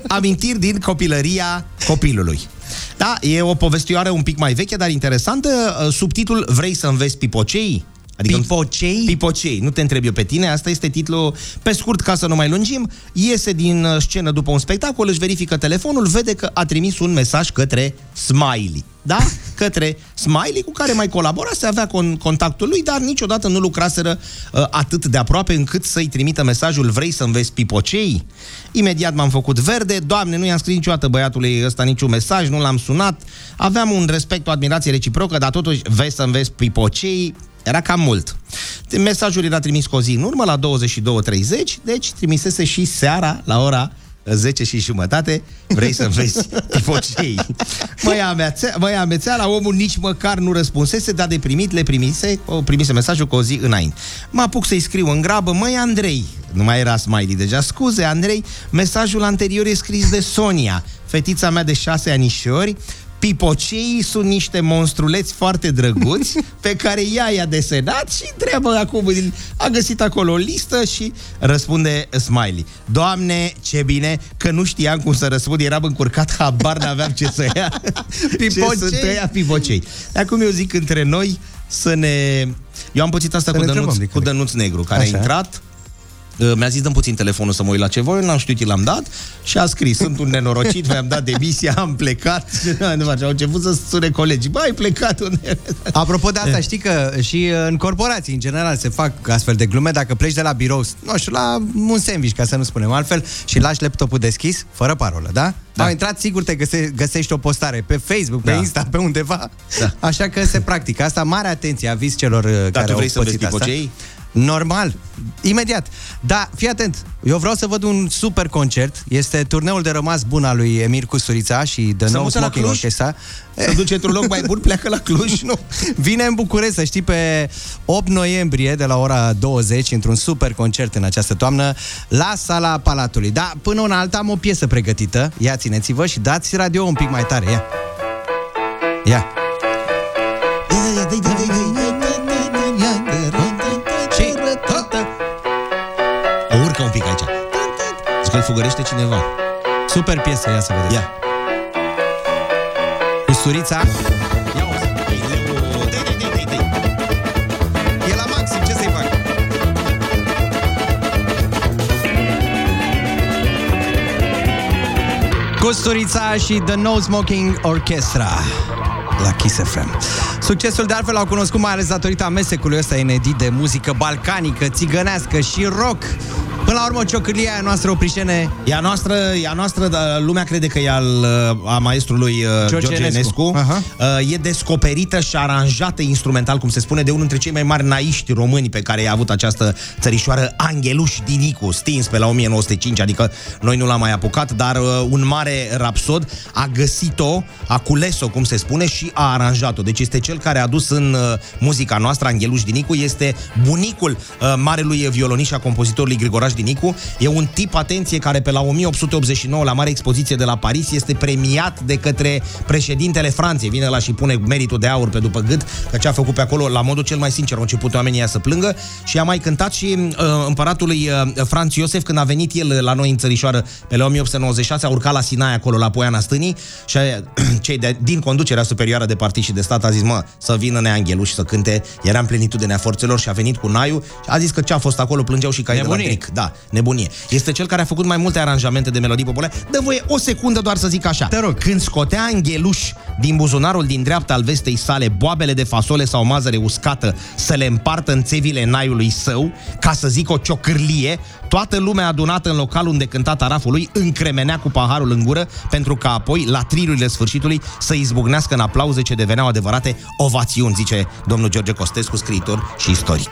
Speaker 10: Amintiri din copilăria copilului. Da, e o povestioară un pic mai veche, dar interesantă. Uh, Subtitlul Vrei să înveți pipocei? Adică
Speaker 1: Pipocei?
Speaker 10: Pipocei. Nu te întreb eu pe tine, asta este titlul, pe scurt, ca să nu mai lungim. Iese din uh, scenă după un spectacol, își verifică telefonul, vede că a trimis un mesaj către Smiley. Da? Către Smiley, cu care mai colabora, se avea con- contactul lui, dar niciodată nu lucraseră uh, atât de aproape încât să-i trimită mesajul Vrei să înveți pipocei? Imediat m-am făcut verde, doamne, nu i-am scris niciodată băiatului ăsta niciun mesaj, nu l-am sunat, aveam un respect, o admirație reciprocă, dar totuși vrei să înveți pipocei? Era cam mult. Mesajul era trimis cu o zi în urmă, la 22.30, deci trimisese și seara, la ora 10 și jumătate, vrei să vezi tipocei. Măi, amețea, măi, amețeala, omul nici măcar nu răspunsese, dar de primit le primise, o primise mesajul cu o zi înainte. Mă apuc să-i scriu în grabă, măi, Andrei, nu mai era smiley deja, scuze, Andrei, mesajul anterior e scris de Sonia, fetița mea de șase anișori, Pipoceii sunt niște monstruleți foarte drăguți pe care ea i-a desenat și întreabă acum, a găsit acolo o listă și răspunde Smiley. Doamne, ce bine că nu știam cum să răspund, eram încurcat, habar n-aveam ce să ia.
Speaker 1: Pipocei.
Speaker 10: Ce sunt ăia pipocei. Acum eu zic între noi să ne... Eu am pățit asta
Speaker 1: Să
Speaker 10: cu
Speaker 1: ne
Speaker 10: Dănuț,
Speaker 1: întrebăm,
Speaker 10: cu Dănuț Negru, care
Speaker 1: Așa.
Speaker 10: a intrat Uh, Mi-a zis, dăm puțin telefonul să mă uit la ce voi, n-am știut, i l-am dat și a scris, sunt un nenorocit, mi-am dat demisia, am plecat. Nu face, au început să sune colegii, bă, ai plecat unde?
Speaker 1: Apropo de asta, știi că și în corporații, în general, se fac astfel de glume. Dacă pleci de la birou, nu știu, la un sandwich, ca să nu spunem altfel, și lași laptopul deschis, fără parolă, da? da. Au intrat, sigur te găse- găsești o postare pe Facebook, pe
Speaker 10: Da.
Speaker 1: Insta, pe undeva.
Speaker 10: Da.
Speaker 1: Așa că se practică asta. Mare atenție, avis celor uh, care
Speaker 10: tu
Speaker 1: au
Speaker 10: vrei să vezi
Speaker 1: pățit asta.
Speaker 10: pipocei?
Speaker 1: Normal, imediat. Da, fii atent. Eu vreau să văd un super concert. Este turneul de rămas bun al lui Emir Custurița și The
Speaker 10: Să
Speaker 1: No
Speaker 10: mută la
Speaker 1: Smoking
Speaker 10: Cluj?
Speaker 1: Orchestra.
Speaker 10: Să duce într-un loc mai bun, pleacă la Cluj.
Speaker 1: nu. Vine în București, să știi, pe 8 noiembrie de la ora 20, într-un super concert în această toamnă, la sala Palatului. Da, până una alta am o piesă pregătită. Ia, țineți-vă și dați radio un pic mai tare. Ia. Ia.
Speaker 10: Fugărește cineva.
Speaker 1: Super piesă, ia să vedeți.
Speaker 10: Ia.
Speaker 1: Custurița. Ia o E la maxim, ce să-i fac? Costurița și The No Smoking Orchestra la Kiss FM. Succesul de altfel l-au cunoscut mai ales datorită amestecului ăsta inedit de muzică balcanică, țigănească și rock. Până la urmă, ciocârlia aia noastră oprișene
Speaker 10: E a noastră, e a noastră dar lumea crede că e al, uh, a maestrului uh,
Speaker 1: George
Speaker 10: George,
Speaker 1: Enescu.
Speaker 10: Enescu.
Speaker 1: Aha.
Speaker 10: Uh, E descoperită și aranjată instrumental, cum se spune, de unul dintre cei mai mari naiști români pe care i-a avut această țărișoară, Angeluș Dinicu, stins pe la 1905, adică noi nu l-am mai apucat, dar uh, un mare rapsod a găsit-o, a cules-o, cum se spune, și a aranjat-o. Deci este cel care a adus în uh, muzica noastră, Angeluș Dinicu, este bunicul uh, marelui violonist și a compozitorului Grigoraș Dinicu. E un tip, atenție, care pe la 1889, la mare expoziție de la Paris, este premiat de către președintele Franței. Vine la și pune meritul de aur pe după gât, că ce a făcut pe acolo, la modul cel mai sincer, au început oamenii ăia să plângă și a mai cântat și uh, împăratului uh, Franț Iosef când a venit el la noi în țărișoară pe la 1896, a urcat la Sinaia acolo, la Poiana Stânii și uh, cei de, din conducerea superioară de partid și de stat a zis, mă, să vină neanghelu și să cânte, era în plenitudinea forțelor și a venit cu Naiu și a zis că ce a fost acolo, plângeau și cai de la
Speaker 1: Nebunie.
Speaker 10: Dric. Da, nebunie. Este cel care a făcut mai multe aranjamente de melodii populare. Dă voie o secundă doar să zic așa.
Speaker 1: Te rog.
Speaker 10: Când scotea Angheluș din buzunarul din dreapta al vestei sale boabele de fasole sau mazăre uscată să le împartă în țevile naiului său, ca să zic o ciocârlie, toată lumea adunată în localul unde cânta taraful lui încremenea cu paharul în gură pentru ca apoi, la trilurile sfârșitului, să izbucnească în aplauze ce deveneau adevărate ovațiuni, zice domnul George Costescu, scriitor și istoric.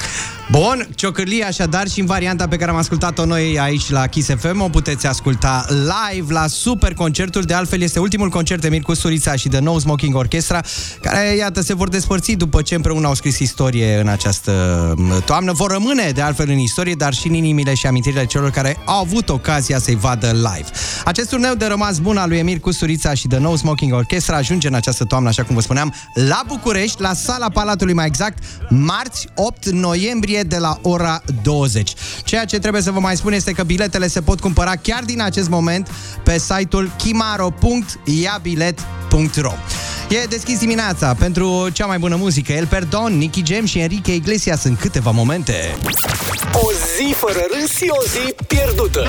Speaker 1: Bun, ciocârlie așadar și în varianta pe care am ascultat-o noi aici la Kiss FM o puteți asculta live la super concertul. De altfel este ultimul concert Emir Custurița și The No Smoking Orchestra care, iată, se vor despărți după ce împreună au scris istorie în această m, toamnă. Vor rămâne de altfel în istorie, dar și în inimile și amintirile celor care au avut ocazia să-i vadă live. Acest turneu de rămas bun al lui Emir Custurița și The No Smoking Orchestra ajunge în această toamnă, așa cum vă spuneam, la București, la sala Palatului mai exact, marți 8 noiembrie de la ora 20. Ceea ce trebuie să vă mai spun este că biletele se pot cumpăra chiar din acest moment pe site-ul kimaro.iabilet.ro E deschis dimineața pentru cea mai bună muzică. El Perdon, Nicky Jam și Enrique Iglesias în câteva momente.
Speaker 3: O zi fără râs și o zi pierdută.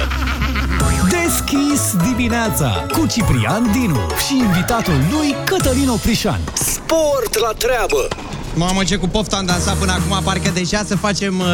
Speaker 3: Deschis dimineața cu Ciprian Dinu și invitatul lui Cătălin Oprișan. Sport la treabă!
Speaker 1: Mamă, ce cu poftă am dansat până acum, parcă deja să facem, uh,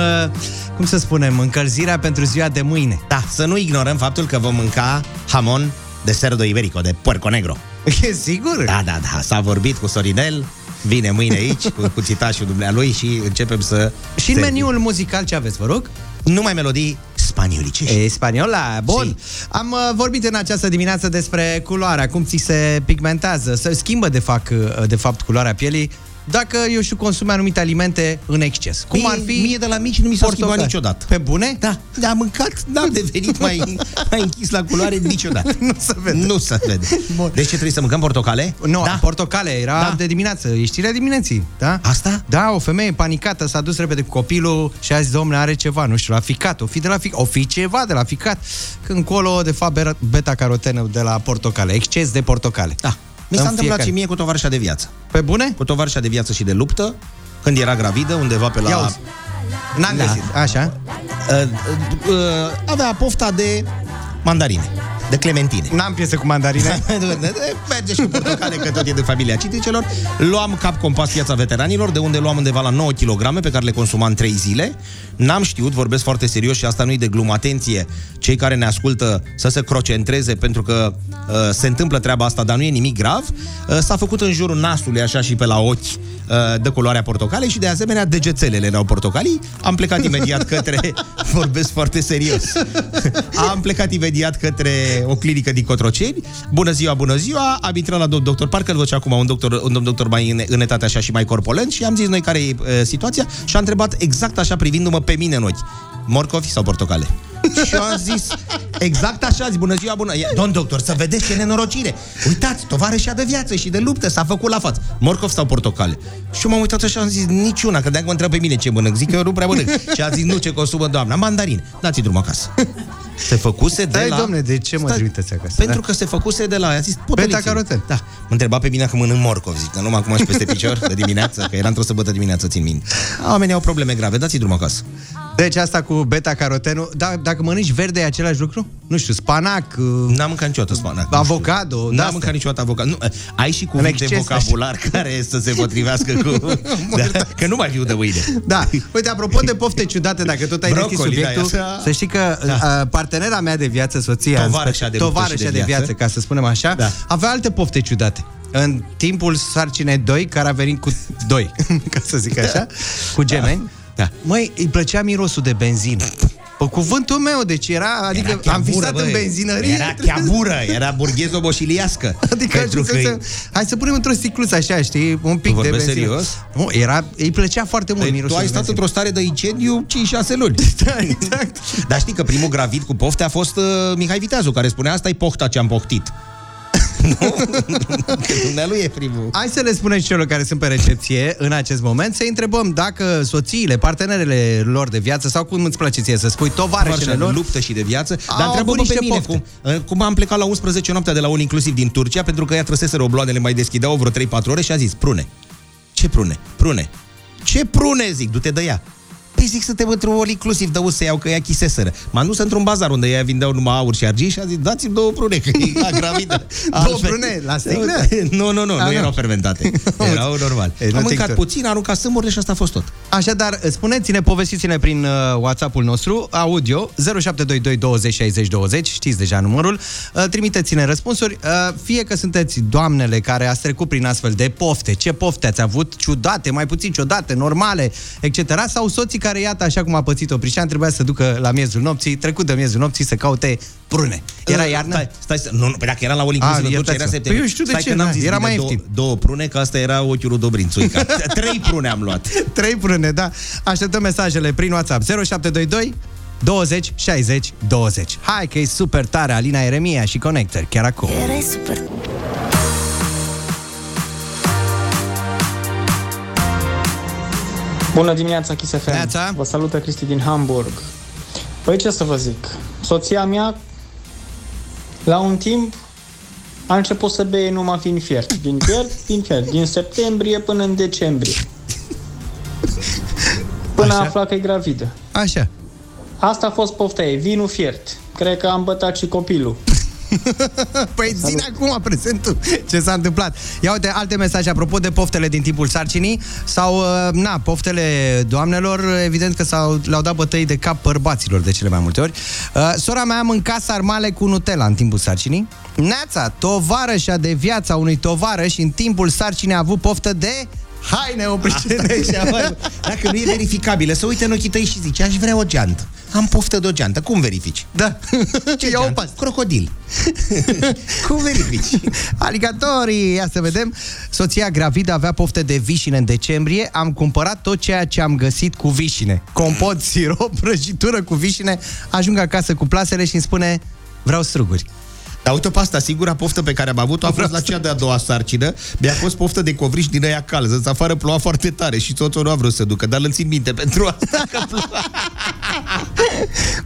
Speaker 1: cum să spunem, încălzirea pentru ziua de mâine.
Speaker 10: Da, să nu ignorăm faptul că vom mânca hamon de cerdo iberico, de puerco negro.
Speaker 1: E sigur?
Speaker 10: Da, da, da, s-a vorbit cu Sorinel, vine mâine aici cu cuțitașul dumnealui și începem să...
Speaker 1: Și în
Speaker 10: servim.
Speaker 1: meniul muzical ce aveți, vă rog?
Speaker 10: Numai melodii Spaniolice.
Speaker 1: E spaniola, bun. Am uh, vorbit în această dimineață despre culoarea, cum ți se pigmentează, se schimbă de fapt, uh, de fapt culoarea pielii dacă, eu știu, consumi anumite alimente în exces. Cum
Speaker 10: Mie-
Speaker 1: ar fi...
Speaker 10: mie de la mici nu mi s-a schimbat
Speaker 1: portocale.
Speaker 10: niciodată.
Speaker 1: Pe bune?
Speaker 10: Da, da, am mâncat, n-am devenit mai, mai închis la culoare niciodată.
Speaker 1: nu se vede.
Speaker 10: Nu se vede. Deci ce trebuie să mâncăm portocale?
Speaker 1: Nu, da. portocale, era
Speaker 10: Da.
Speaker 1: da. de dimineață, e știrea dimineții, da?
Speaker 10: Asta?
Speaker 1: Da, o femeie panicată s-a dus repede cu copilul și a zis, domnule, are ceva, nu știu, la ficat, o fi de la ficat, o fi ceva de la ficat, când colo, de fapt, beta- beta-carotenă de la portocale, exces de portocale.
Speaker 10: Da. Mi s-a
Speaker 1: În
Speaker 10: întâmplat
Speaker 1: fiecare.
Speaker 10: și mie cu tovarășa de viață.
Speaker 1: Pe bune?
Speaker 10: Cu tovarășa de viață și de luptă, când era gravidă, undeva pe la...
Speaker 1: Ia uzi. N-am
Speaker 10: Da.
Speaker 1: găsit, așa.
Speaker 10: Uh, uh, uh, avea pofta de mandarine, de clementine.
Speaker 1: N-am piese cu mandarine.
Speaker 10: Merge și cu portocale, că tot e de familia citricelor. Luam cap compas piața veteranilor, de unde luam undeva la 9 kg, pe care le consumam în 3 zile. N-am știut, vorbesc foarte serios și asta nu-i de glumă. Atenție, cei care ne ascultă să se crocentreze, pentru că uh, se întâmplă treaba asta, dar nu e nimic grav. Uh, s-a făcut în jurul nasului, așa și pe la ochi, uh, de culoarea portocale și de asemenea degețelele erau portocalii. Am plecat imediat către... vorbesc foarte serios. Am plecat imediat către o clinică din Cotroceni. Bună ziua, bună ziua! Am intrat la domnul doctor, parcă îl văd și acum un doctor, un domn doctor mai în, în etate așa și mai corpulent și am zis noi care e uh, situația și a întrebat exact așa privindu-mă pe mine în ochi. Morcovi sau portocale? și eu am zis exact așa, zi, bună ziua, bună. Ia, Domn doctor, să vedeți ce nenorocire. Uitați, tovarășa de viață și de luptă s-a făcut la față. Morcov sau portocale? Și eu m-am uitat așa, am zis niciuna, că de-aia mă întreb pe mine ce mănânc. Zic că eu nu prea mănânc. Și a zis nu, ce consumă doamna, mandarine. Dați-i drum acasă. Se făcuse de
Speaker 1: Stai,
Speaker 10: la...
Speaker 1: domne, de ce mă
Speaker 10: Stai,
Speaker 1: trimiteți acasă?
Speaker 10: Pentru că se făcuse de la... A zis, potoliți
Speaker 1: Beta-caroten.
Speaker 10: Da. Mă întreba pe mine că mănânc morcov, zic, că numai acum și peste picior de dimineață, că era într-o săbătă dimineață, țin minte. Oamenii au probleme grave, dați-i drum acasă.
Speaker 1: Deci asta cu beta-carotenul, da, dacă mănânci verde e același lucru? Nu știu, spanac, uh,
Speaker 10: N-am mâncat niciodată spanac. nu
Speaker 1: avocado,
Speaker 10: știu.
Speaker 1: de
Speaker 10: N-am
Speaker 1: astea.
Speaker 10: mâncat niciodată avocado. Nu, ai și cuvinte
Speaker 1: exces,
Speaker 10: vocabular care să se potrivească cu... da, că nu mai viu de mâine.
Speaker 1: Da. Uite, apropo de pofte ciudate, dacă tot ai deschis
Speaker 10: Brocoli, da,
Speaker 1: subiectul,
Speaker 10: așa.
Speaker 1: să știi că da. partenera mea de viață, soția, în
Speaker 10: Tovarășa
Speaker 1: special-
Speaker 10: de luptă
Speaker 1: tovarășa
Speaker 10: și de
Speaker 1: de viață,
Speaker 10: viață.
Speaker 1: ca să spunem așa,
Speaker 10: Da.
Speaker 1: avea alte pofte ciudate. În timpul sarcinei 2, care a venit cu 2, ca să zic așa, cu gemeni,
Speaker 10: Da.
Speaker 1: Măi, îi plăcea mirosul de benzină. Pe cuvântul meu, deci era, adică
Speaker 10: Era
Speaker 1: am
Speaker 10: chiabură,
Speaker 1: visat în
Speaker 10: băi.
Speaker 1: benzinărie.
Speaker 10: Era chiabură, era burghezo-boșiliască.
Speaker 1: Adică
Speaker 10: pentru că
Speaker 1: să, hai să punem într-o sticluță așa, știi, un pic
Speaker 10: Tu
Speaker 1: de
Speaker 10: vorbești
Speaker 1: benzină.
Speaker 10: serios?
Speaker 1: Nu, era, îi plăcea foarte mult
Speaker 10: Păi,
Speaker 1: mirosul
Speaker 10: tu ai
Speaker 1: de
Speaker 10: stat
Speaker 1: benzină.
Speaker 10: într-o stare de incendiu 5-6 luni.
Speaker 1: Da, exact.
Speaker 10: Dar știi că primul gravid cu pofte a fost uh, Mihai Viteazu, care spunea asta e pofta ce am poftit. nu? Că dumnealui e primul.
Speaker 1: Hai să le spunem și celor care sunt pe recepție în acest moment, să întrebăm dacă soțiile, partenerele lor de viață sau cum îți place ție să spui, tovarășele
Speaker 10: Tovarășa de
Speaker 1: lor,
Speaker 10: luptă și de viață.
Speaker 1: Au
Speaker 10: Dar întreabă
Speaker 1: avut
Speaker 10: pe
Speaker 1: niște
Speaker 10: mine
Speaker 1: pofte.
Speaker 10: cum, uh, cum am plecat la 11 noaptea de la un inclusiv din Turcia, pentru că ea trăseseră obloanele, mai deschideau vreo 3-4 ore și a zis, prune. Ce prune? Prune. Ce prune, zic, du-te de ea. Păi zic, suntem într-un all inclusiv, dă să iau că ea chiseseră. M-am dus într-un bazar unde ea vindeau numai aur și argint și a zis, dați-mi două prune, că e la gravidă.
Speaker 1: Două prune? La sticlă?
Speaker 10: nu, nu, nu,
Speaker 1: A,
Speaker 10: nu
Speaker 1: nu.
Speaker 10: erau fermentate. Erau normal.
Speaker 1: Ei, nu
Speaker 10: Am
Speaker 1: te
Speaker 10: mâncat
Speaker 1: încurc.
Speaker 10: puțin, am aruncat sâmurile și asta a fost tot.
Speaker 1: Așadar, spuneți-ne, povestiți-ne prin uh, WhatsApp-ul nostru, audio, 0722 20 60 20, știți deja numărul, uh, trimiteți-ne răspunsuri, uh, fie că sunteți doamnele care ați trecut prin astfel de pofte, ce pofte ați avut, ciudate, mai puțin ciudate, normale, etc., sau soții care, iată, așa cum a pățit-o Prișan, trebuia să ducă la miezul nopții, trecut de miezul nopții, să caute prune. Era
Speaker 10: Uh,
Speaker 1: iarnă?
Speaker 10: Stai, stai, să- nu, nu, păi dacă era la all inclusiv
Speaker 1: Ah,
Speaker 10: în Turcia, era
Speaker 1: iertați-mă.
Speaker 10: septembrie.
Speaker 1: Păi eu știu de
Speaker 10: Stai
Speaker 1: ce,
Speaker 10: că n-am
Speaker 1: na,
Speaker 10: zis
Speaker 1: era
Speaker 10: bine
Speaker 1: mai
Speaker 10: două,
Speaker 1: ieftin.
Speaker 10: două prune, că asta era ochiul lui Dobrințu. țuica. Trei prune am luat.
Speaker 1: Trei prune, da. Așteptăm mesajele prin WhatsApp 0722 20 60 20. Hai că e super tare Alina Eremia și Connector chiar acum.
Speaker 4: Erai super.
Speaker 12: Bună dimineața, Kiss FM.
Speaker 1: Neața.
Speaker 12: Vă salută Cristi din Hamburg. Păi ce să vă zic? Soția mea, la un timp, a început să bea numai vin fiert. Vin fiert, vin fiert. Din septembrie până în decembrie. Până
Speaker 1: Așa.
Speaker 12: a aflat că e gravidă.
Speaker 1: Așa.
Speaker 12: Asta a fost pofta ei, vinul fiert. Cred că am bătat și copilul.
Speaker 1: Păi ține acum prezentul ce s-a întâmplat. Ia uite alte mesaje apropo de poftele din timpul sarcinii sau, uh, na, poftele doamnelor, evident că s-au, le-au dat bătăi de cap bărbaților de cele mai multe ori. Uh, sora mea mânca sarmale cu Nutella în timpul sarcinii. Neața, tovarășa de viața unui tovarăș în timpul sarcinii a avut poftă de
Speaker 10: Hai, ne oprește așa, bă. Dacă nu e verificabilă, să uite în ochii tăi și zice, aș vrea o geantă. Am poftă de o geantă. Cum verifici?
Speaker 1: Da.
Speaker 10: Ce
Speaker 1: Ia o
Speaker 10: geantă?
Speaker 1: pas.
Speaker 10: Crocodil. Cum verifici?
Speaker 1: Aligatorii, ia să vedem. Soția gravidă avea poftă de vișine în decembrie. Am cumpărat tot ceea ce am găsit cu vișine. Compot, sirop, prăjitură cu vișine. Ajung acasă cu plasele și îmi spune vreau struguri.
Speaker 10: Dar uite pe asta, sigura poftă pe care am avut-o a fost la cea de-a doua sarcină. Mi-a fost poftă de covriș din aia calză. În afară ploua foarte tare și soțul nu a vrut să ducă, dar îl țin minte pentru asta.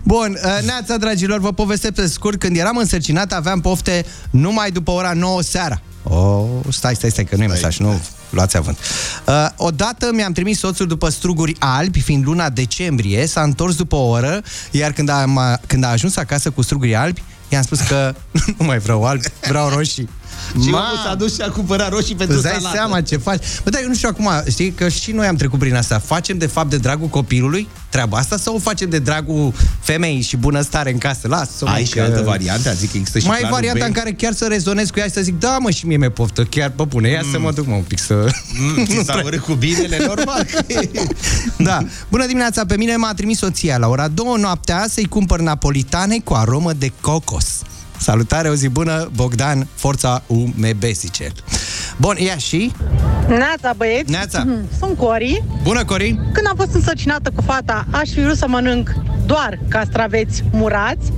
Speaker 1: Bun, uh, neața, dragilor, vă povestesc pe scurt. Când eram însărcinat, aveam pofte numai după ora 9 seara. Oh, stai, stai, stai, că nu e mesaj, nu luați avânt. Uh, odată mi-am trimis soțul după struguri albi, fiind luna decembrie, s-a întors după o oră, iar când a, când a ajuns acasă cu struguri albi, i-am spus că nu mai vreau albi, vreau roșii.
Speaker 10: Și
Speaker 1: Ma!
Speaker 10: omul s-a dus și a cumpărat roșii pentru
Speaker 1: Îți dai
Speaker 10: salată.
Speaker 1: seama ce faci? Bă, dar eu nu știu acum, știi că și noi am trecut prin asta. Facem de fapt de dragul copilului treaba asta sau o facem de dragul femeii și bunăstare în casă? Lasă
Speaker 10: Ai și altă variantă? Adică există și
Speaker 1: Mai e
Speaker 10: planul
Speaker 1: varianta
Speaker 10: B?
Speaker 1: în care chiar să rezonez cu ea și să zic, da mă, și mie mi-e poftă, chiar pe bune, ia să mă duc mă un pic să...
Speaker 10: Mm, ți s-a urât cu binele, normal.
Speaker 1: da. Bună dimineața, pe mine m-a trimis soția la ora 2 noaptea să-i cumpăr napolitane cu aromă de cocos. Salutare, o zi bună, Bogdan, forța UMB, zice el. Bun, ia și...
Speaker 13: Neața, băieți!
Speaker 1: Neața.
Speaker 13: Mhm. Sunt Cori.
Speaker 1: Bună, Corin!
Speaker 13: Când am fost însărcinată cu fata, aș fi vrut să mănânc doar castraveți murați,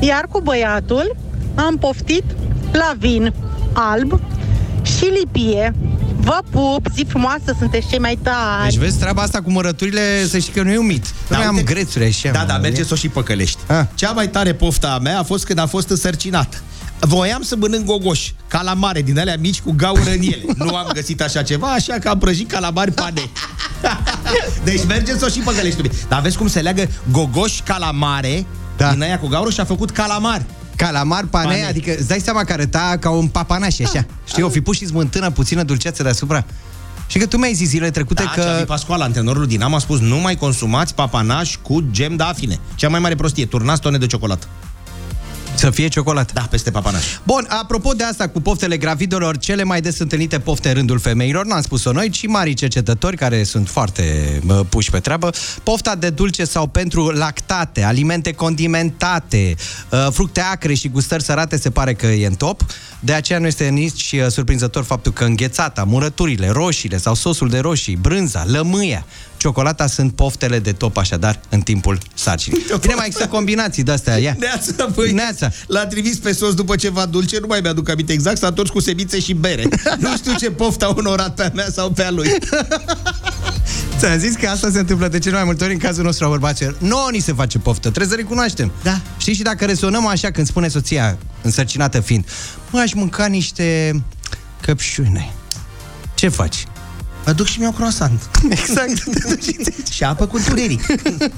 Speaker 13: iar cu băiatul am poftit la vin alb și lipie. Vă pup, zi frumoasă, sunteți cei mai tari!
Speaker 1: Deci vezi, treaba asta cu mărăturile, să știi că nu e un mit. Da, Noi am
Speaker 10: uite-
Speaker 1: grețuri așa.
Speaker 10: Da,
Speaker 1: mă,
Speaker 10: da,
Speaker 1: nu
Speaker 10: merge
Speaker 1: e?
Speaker 10: să o și păcălești.
Speaker 1: Ah.
Speaker 10: Cea mai tare pofta a mea a fost când a fost însărcinată. Voiam să mănânc gogoși, calamare din alea mici cu gaură în ele. Nu am găsit așa ceva, așa că am prăjit calamari pane. deci merge să o și păcălești. Dar vezi cum se leagă gogoși calamare da. din aia cu gaură și a făcut calamari.
Speaker 1: Calamar, pane,
Speaker 10: Pane.
Speaker 1: pane, adică îți dai seama că arăta ca un papanaș așa. Știi, o fi pus și smântână puțină dulceață deasupra. Și că tu mi-ai zis zilele trecute
Speaker 10: Da,
Speaker 1: că...
Speaker 10: Xavi Pascual, antrenorul din Am a spus nu mai consumați papanași cu gem de afine. Cea mai mare prostie, turnați tone de ciocolată.
Speaker 1: Să fie ciocolată.
Speaker 10: Da, peste papanaș.
Speaker 1: Bun, apropo de asta cu poftele gravidelor, cele mai des întâlnite pofte în rândul femeilor, nu am spus-o noi, ci mari cercetători care sunt foarte bă, puși pe treabă, pofta de dulce sau pentru lactate, alimente condimentate, uh, fructe acre și gustări sărate se pare că e în top. De aceea nu este nici uh, surprinzător faptul că înghețata, murăturile, roșiile sau sosul de roșii, brânza, lămâia, ciocolata sunt poftele de top așadar în timpul sarcinii. Bine, mai există combinații de-astea, ia.
Speaker 10: Neața, băi,
Speaker 1: Neața.
Speaker 10: L-a trimis pe sos după ceva dulce, nu mai mi-aduc aminte exact, s-a întors cu semințe și bere. nu știu ce poftă a onorat pe a mea sau pe a lui.
Speaker 1: Ți-am zis că asta se întâmplă de cele mai multe ori în cazul nostru a bărbaților. Nouă ni se face poftă, trebuie să recunoaștem.
Speaker 10: Da.
Speaker 1: Știi, și dacă rezonăm așa când spune soția, însărcinată fiind, mă, aș mânca niște căpșune. Ce faci?
Speaker 10: Mă duc și mi-au croissant.
Speaker 1: Exact.
Speaker 10: și apă cu întuneric.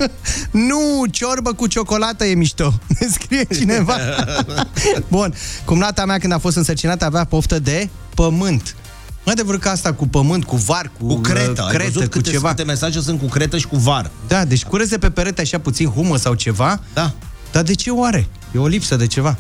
Speaker 1: nu, ciorbă cu ciocolată e mișto. Ne scrie cineva. Bun, cumnata mea când a fost însărcinată avea poftă de pământ. Nu adevăr că asta cu pământ, cu var, cu,
Speaker 10: Cu cretă.
Speaker 1: uh,
Speaker 10: Ai văzut
Speaker 1: cu
Speaker 10: câte,
Speaker 1: ceva.
Speaker 10: câte mesaje sunt cu cretă și cu var.
Speaker 1: Da, deci cureze pe perete așa puțin humă sau ceva.
Speaker 10: Da.
Speaker 1: Dar de ce oare? E o lipsă de ceva.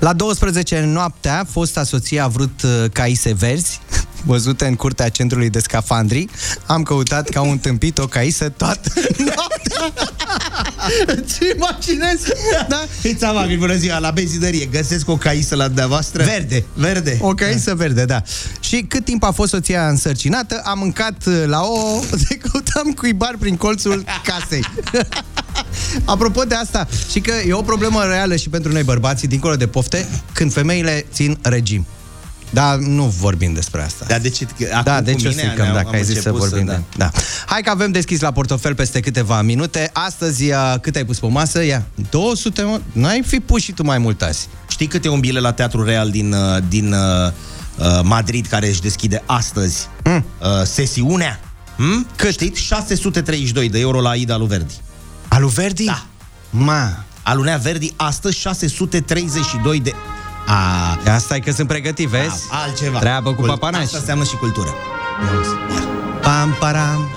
Speaker 1: La 12 noaptea, fosta soție a vrut uh, caise verzi, văzute în curtea centrului de scafandri. Am căutat ca un tâmpit o caisă toată noaptea. Ce imaginezi? Da?
Speaker 10: Fiți amabil, bună ziua, la benzinărie, găsesc o caisă la dumneavoastră?
Speaker 1: Verde.
Speaker 10: Verde.
Speaker 1: O caisă verde, da. Și cât timp a fost soția însărcinată, am mâncat uh, la o... De căutam cuibar prin colțul casei. Apropo de asta, și că e o problemă reală și pentru noi bărbații, dincolo de pofte, când femeile țin regim. Dar nu vorbim despre asta.
Speaker 10: Dar de ce? Acum
Speaker 1: da,
Speaker 10: cu
Speaker 1: deci o
Speaker 10: mine
Speaker 1: stricăm,
Speaker 10: ne-am-
Speaker 1: dacă
Speaker 10: am
Speaker 1: ai zis să
Speaker 10: început să-
Speaker 1: vorbim.
Speaker 10: da.
Speaker 1: de- da. Hai că avem deschis la portofel peste câteva minute. Astăzi, uh, cât ai pus pe masă? Ia, 200, mă? N-ai fi pus și tu mai mult azi.
Speaker 10: Știi câte un bilet la Teatru Real din, uh, din uh, uh, Madrid care își deschide astăzi mm. uh, sesiunea? Mm? Cât? Știți? 632 de euro la Ida lui Verdi.
Speaker 1: Alu Verdi?
Speaker 10: Da.
Speaker 1: Ma.
Speaker 10: Alunea Verdi astăzi 632 de... A,
Speaker 1: Asta e că sunt pregătit, vezi?
Speaker 10: Da, altceva.
Speaker 1: Treabă cu
Speaker 10: Cult-
Speaker 1: papanași.
Speaker 10: Asta înseamnă și cultură.
Speaker 1: Pam, param,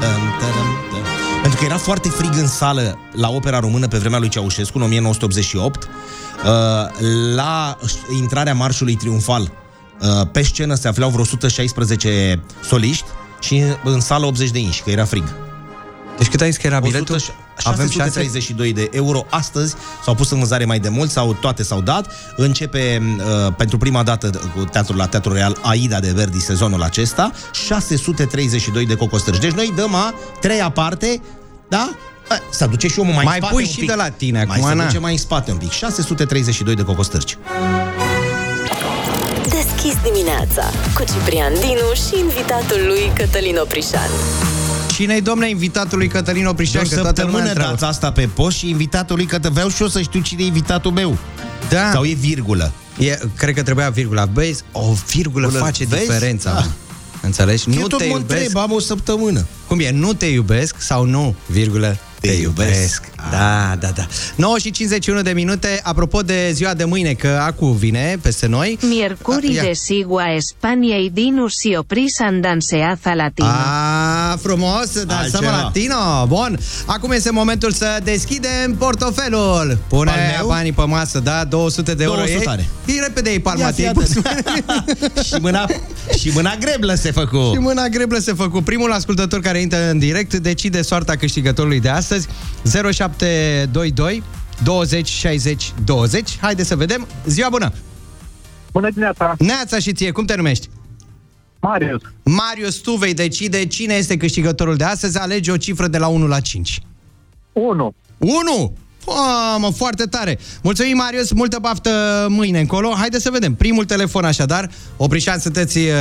Speaker 10: Dăm, tădăm, dăm. Pentru că era foarte frig în sală la opera română pe vremea lui Ceaușescu, în 1988, uh, la intrarea marșului triumfal Uh, Pe scenă se aflau vreo 116 soliști și în sală 80 de inși, că era frig.
Speaker 1: Deci cât ai zis că era biletul?
Speaker 10: Avem 632 de euro astăzi, s-au pus în vânzare mai de mult sau toate s-au dat. Începe uh, pentru prima dată cu teatrul la Teatrul Real Aida de Verdi sezonul acesta, 632 de cocostârci. Deci noi dăm a treia parte, da? A, Să duce și omul mai,
Speaker 1: Mai
Speaker 10: în spate
Speaker 1: pui
Speaker 10: un
Speaker 1: și
Speaker 10: pic.
Speaker 1: de la tine
Speaker 10: Mai
Speaker 1: acum,
Speaker 10: se
Speaker 1: na.
Speaker 10: duce mai în spate un pic. 632 de cocostârci.
Speaker 4: Deschis dimineața cu Ciprian Dinu și invitatul lui Cătălin Oprișan.
Speaker 1: Cine-i, domne, invitatul lui Cătălin Oprișan?
Speaker 10: De o
Speaker 1: Că toată lumea
Speaker 10: săptămână
Speaker 1: întreabă.
Speaker 10: dați asta pe post și invitatul lui, că vreau și eu să știu cine e invitatul meu.
Speaker 1: Da.
Speaker 10: Sau e virgulă.
Speaker 1: E, cred că trebuia virgula. Băi, o virgulă
Speaker 10: Virgulă,
Speaker 1: face
Speaker 10: vezi?
Speaker 1: diferența.
Speaker 10: Da.
Speaker 1: mă. Înțelegi?
Speaker 10: Eu
Speaker 1: nu
Speaker 10: tot
Speaker 1: te
Speaker 10: mă
Speaker 1: iubesc.
Speaker 10: întreb, am o săptămână.
Speaker 1: Cum e? Nu te iubesc sau nu, virgulă, te, iubesc. Da, da, da. 9 și 51 de minute. Apropo de ziua de mâine, că acu vine peste noi.
Speaker 14: Miercuri
Speaker 1: Ia.
Speaker 14: de sigua Spaniei Dinus și oprisan danseaza latino.
Speaker 1: A, frumos, dansăm
Speaker 10: Altceva.
Speaker 1: latino. Bun, acum este momentul să deschidem portofelul. Pune
Speaker 10: Al meu?
Speaker 1: banii pe masă, da? 200 de euro.
Speaker 10: 200
Speaker 1: E,
Speaker 10: are.
Speaker 1: e repede, e palma.
Speaker 10: Ia
Speaker 1: te-ai
Speaker 10: fii
Speaker 1: pus.
Speaker 10: și, mâna, și mâna greblă se făcu.
Speaker 1: Și mâna greblă se făcu. Primul ascultător care intră în direct decide soarta câștigătorului de astăzi. 0722 20 60 20. Haide să vedem. Ziua bună!
Speaker 15: Bună dimineața!
Speaker 1: Neața și ție, cum te numești?
Speaker 15: Marius.
Speaker 1: Marius, tu vei decide cine este câștigătorul de astăzi. Alege o cifră de la 1 la 5.
Speaker 15: 1.
Speaker 1: 1! Mamă, foarte tare! Mulțumim, Marius, multă baftă mâine încolo. Haide să vedem. Primul telefon, așadar. Oprișan, sunteți uh,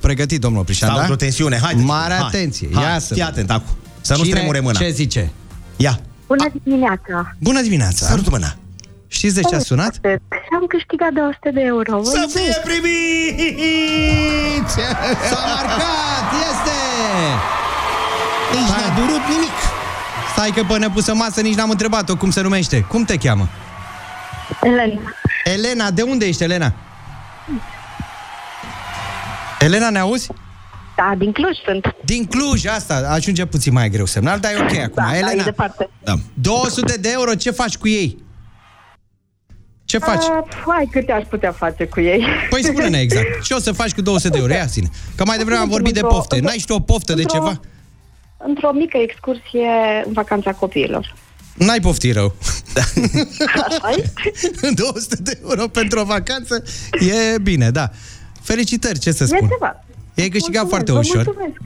Speaker 1: pregătit, domnul Oprișan,
Speaker 10: Stau
Speaker 1: da?
Speaker 10: într-o tensiune, haide.
Speaker 1: Mare
Speaker 10: Hai,
Speaker 1: atenție.
Speaker 10: hai,
Speaker 1: Ia să
Speaker 10: fii atent acum. Să nu
Speaker 1: Cine-
Speaker 10: stremure mâna.
Speaker 1: Ce zice?
Speaker 10: Ia.
Speaker 6: Bună dimineața!
Speaker 1: Bună dimineața!
Speaker 10: Sărut mâna.
Speaker 1: Știți de ce a sunat?
Speaker 6: Și am câștigat 200 de euro. Vă
Speaker 10: Să
Speaker 6: iubesc.
Speaker 10: fie primiți!
Speaker 1: S-a marcat! Este!
Speaker 10: Nici n-a durut nimic.
Speaker 1: Stai că până pusă masă nici n-am întrebat-o cum se numește. Cum te cheamă?
Speaker 6: Elena.
Speaker 1: Elena, de unde ești, Elena? Elena, ne auzi?
Speaker 6: Da, din Cluj sunt.
Speaker 1: Din Cluj, asta ajunge puțin mai greu semnal, dar e ok acum.
Speaker 6: Da, da,
Speaker 1: Elena,
Speaker 6: e departe.
Speaker 10: Da.
Speaker 1: 200 de euro, ce faci cu ei? Ce faci?
Speaker 6: Uh, hai, câte aș putea face cu ei?
Speaker 1: Păi spune-ne exact. Ce o să faci cu 200 de euro? Ia ține. Că mai devreme am vorbit de
Speaker 6: Într-o-
Speaker 1: pofte. N-ai și tu o poftă de
Speaker 6: într-o-
Speaker 1: ceva?
Speaker 6: Într-o mică excursie în vacanța copiilor.
Speaker 1: N-ai pofti rău.
Speaker 6: Așa
Speaker 1: 200 de euro pentru o vacanță e bine, da. Felicitări, ce să
Speaker 6: E
Speaker 1: spun.
Speaker 6: ceva.
Speaker 1: E câștigat
Speaker 6: Mulțumesc,
Speaker 1: foarte
Speaker 6: vă
Speaker 1: ușor.
Speaker 6: Mulțumesc.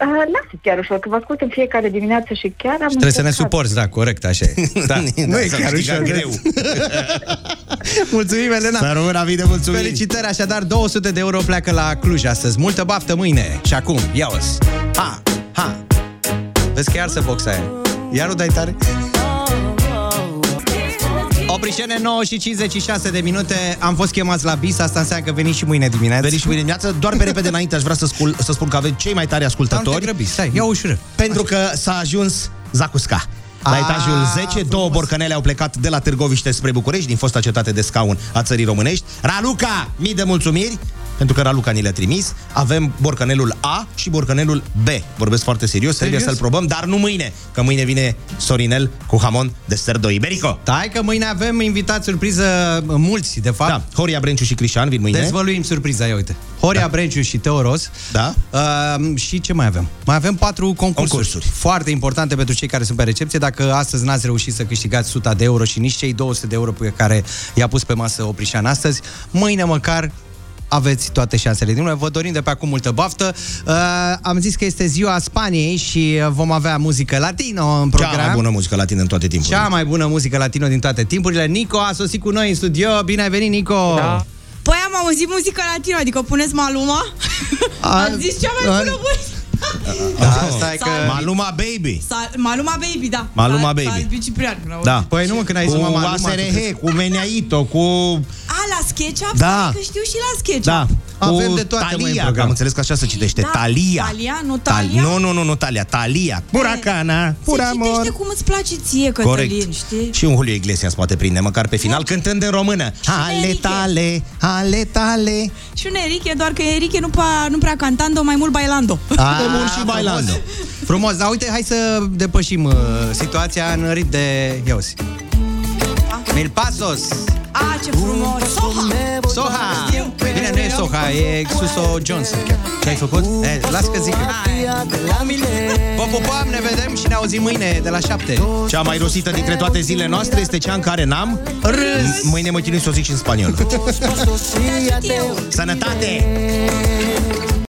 Speaker 6: Uh, N-a chiar ușor, că vă ascult în fiecare dimineață și chiar am
Speaker 1: Trebuie să ne
Speaker 6: încercat.
Speaker 1: suporți, da, corect, așa e. Da, nu e
Speaker 10: s-a
Speaker 1: chiar
Speaker 10: câștigat
Speaker 1: ușor.
Speaker 10: greu.
Speaker 1: Mulțumim, Elena!
Speaker 10: Să rămână vii de mulțumiri.
Speaker 1: Felicitări, așadar 200 de euro pleacă la Cluj astăzi. Multă baftă mâine. Și acum, ia -o Ha, ha. Vezi că iar să boxa aia. Iar o dai tare? Oprișene 9 și 56 de minute. Am fost chemați la bis Asta înseamnă că veniți și mâine dimineață.
Speaker 10: Veniți și mâine dimineață, doar pe repede înainte aș vrea să, scul, să spun că aveți cei mai tari
Speaker 1: Dar nu te
Speaker 10: ascultători.
Speaker 1: grăbi, stai, ia ușură
Speaker 10: Pentru că s-a ajuns Zacusca. La
Speaker 1: Ah,
Speaker 10: etajul 10, două borcanele au plecat de la Târgoviște spre București, din fosta cetate de scaun a țării românești. Raluca, mii de mulțumiri, pentru că Raluca ni le-a trimis. Avem borcanelul A și borcanelul B. Vorbesc foarte serios, trebuie
Speaker 1: Serios?
Speaker 10: să-l probăm, dar nu mâine, că mâine vine Sorinel cu hamon de sterdo iberico.
Speaker 1: Stai că mâine avem invitat surpriză mulți, de fapt
Speaker 10: Da, Horia Brenciu și Crișan vin mâine.
Speaker 1: Dezvăluim surpriza, ia uite Horia da. Brenciu și Teo Ros
Speaker 10: Da.
Speaker 1: uh, Și ce mai avem? Mai avem patru concursuri,
Speaker 10: Concursuri.
Speaker 1: Foarte importante pentru cei care sunt pe recepție Dacă astăzi n-ați reușit să câștigați 100 de euro Și nici cei 200 de euro pe care i-a pus pe masă Oprișan astăzi Mâine măcar aveți toate șansele din lume. Vă dorim de pe acum multă baftă. Uh, am zis că este ziua Spaniei și uh, vom avea muzică latino în program.
Speaker 10: Cea mai bună muzică latină în toate timpurile.
Speaker 1: Cea mai bună muzică latino din toate timpurile. Nico a sosit cu noi în studio. Bine ai venit, Nico!
Speaker 10: Da.
Speaker 16: Păi am auzit muzică latină, adică puneți Maluma.
Speaker 1: A-
Speaker 16: Ați zis cea mai
Speaker 1: a-
Speaker 16: bună muzică.
Speaker 10: Da,
Speaker 1: stai că...
Speaker 10: Maluma Baby.
Speaker 16: Sa- Maluma Baby, da.
Speaker 10: Maluma
Speaker 16: Sa-
Speaker 10: Baby.
Speaker 16: Sa iubit Ciprian, când auzi.
Speaker 10: Da.
Speaker 1: Păi nu, mă, când ai zis
Speaker 10: cu
Speaker 1: mama Maluma,
Speaker 10: ASRH, cu Meneaito, cu...
Speaker 16: A, la SketchUp?
Speaker 10: Da.
Speaker 16: Stai Că știu și la SketchUp.
Speaker 10: Da,
Speaker 1: Avem
Speaker 10: cu
Speaker 1: de toate, măi, în
Speaker 10: Talia, că
Speaker 1: program.
Speaker 10: am înțeles că așa se citește.
Speaker 16: Da,
Speaker 10: Talia.
Speaker 16: Talia, nu
Speaker 10: Tal-
Speaker 16: Talia?
Speaker 10: Nu, nu, nu, nu, Talia. Talia. Buracana. Pura
Speaker 16: Se citește
Speaker 10: amor.
Speaker 16: cum îți place ție, Cătălin, știi?
Speaker 10: Și un Julio Iglesias poate prinde, măcar pe final, cântând în română. Ale
Speaker 16: Enrique.
Speaker 10: tale, ale tale.
Speaker 16: Și un Enrique, doar că Enrique nu, pa, nu prea cantando, mai mult bailando.
Speaker 1: A,
Speaker 10: bun și bailando.
Speaker 1: Frumos. frumos, dar uite, hai să depășim uh, situația în ritm de... Ia uzi. Mil pasos!
Speaker 16: A, ce frumos! Soha!
Speaker 1: Soha! Bine, nu e Soha, e Suso Johnson chiar. Ce ai făcut? E, las că zic. Vă pupăm, ne vedem și ne auzim mâine de la 7.
Speaker 10: Cea mai rosită dintre toate zilele noastre este cea în care n-am
Speaker 1: râs.
Speaker 10: Mâine mă chinui să o zic și în spaniol. Sănătate!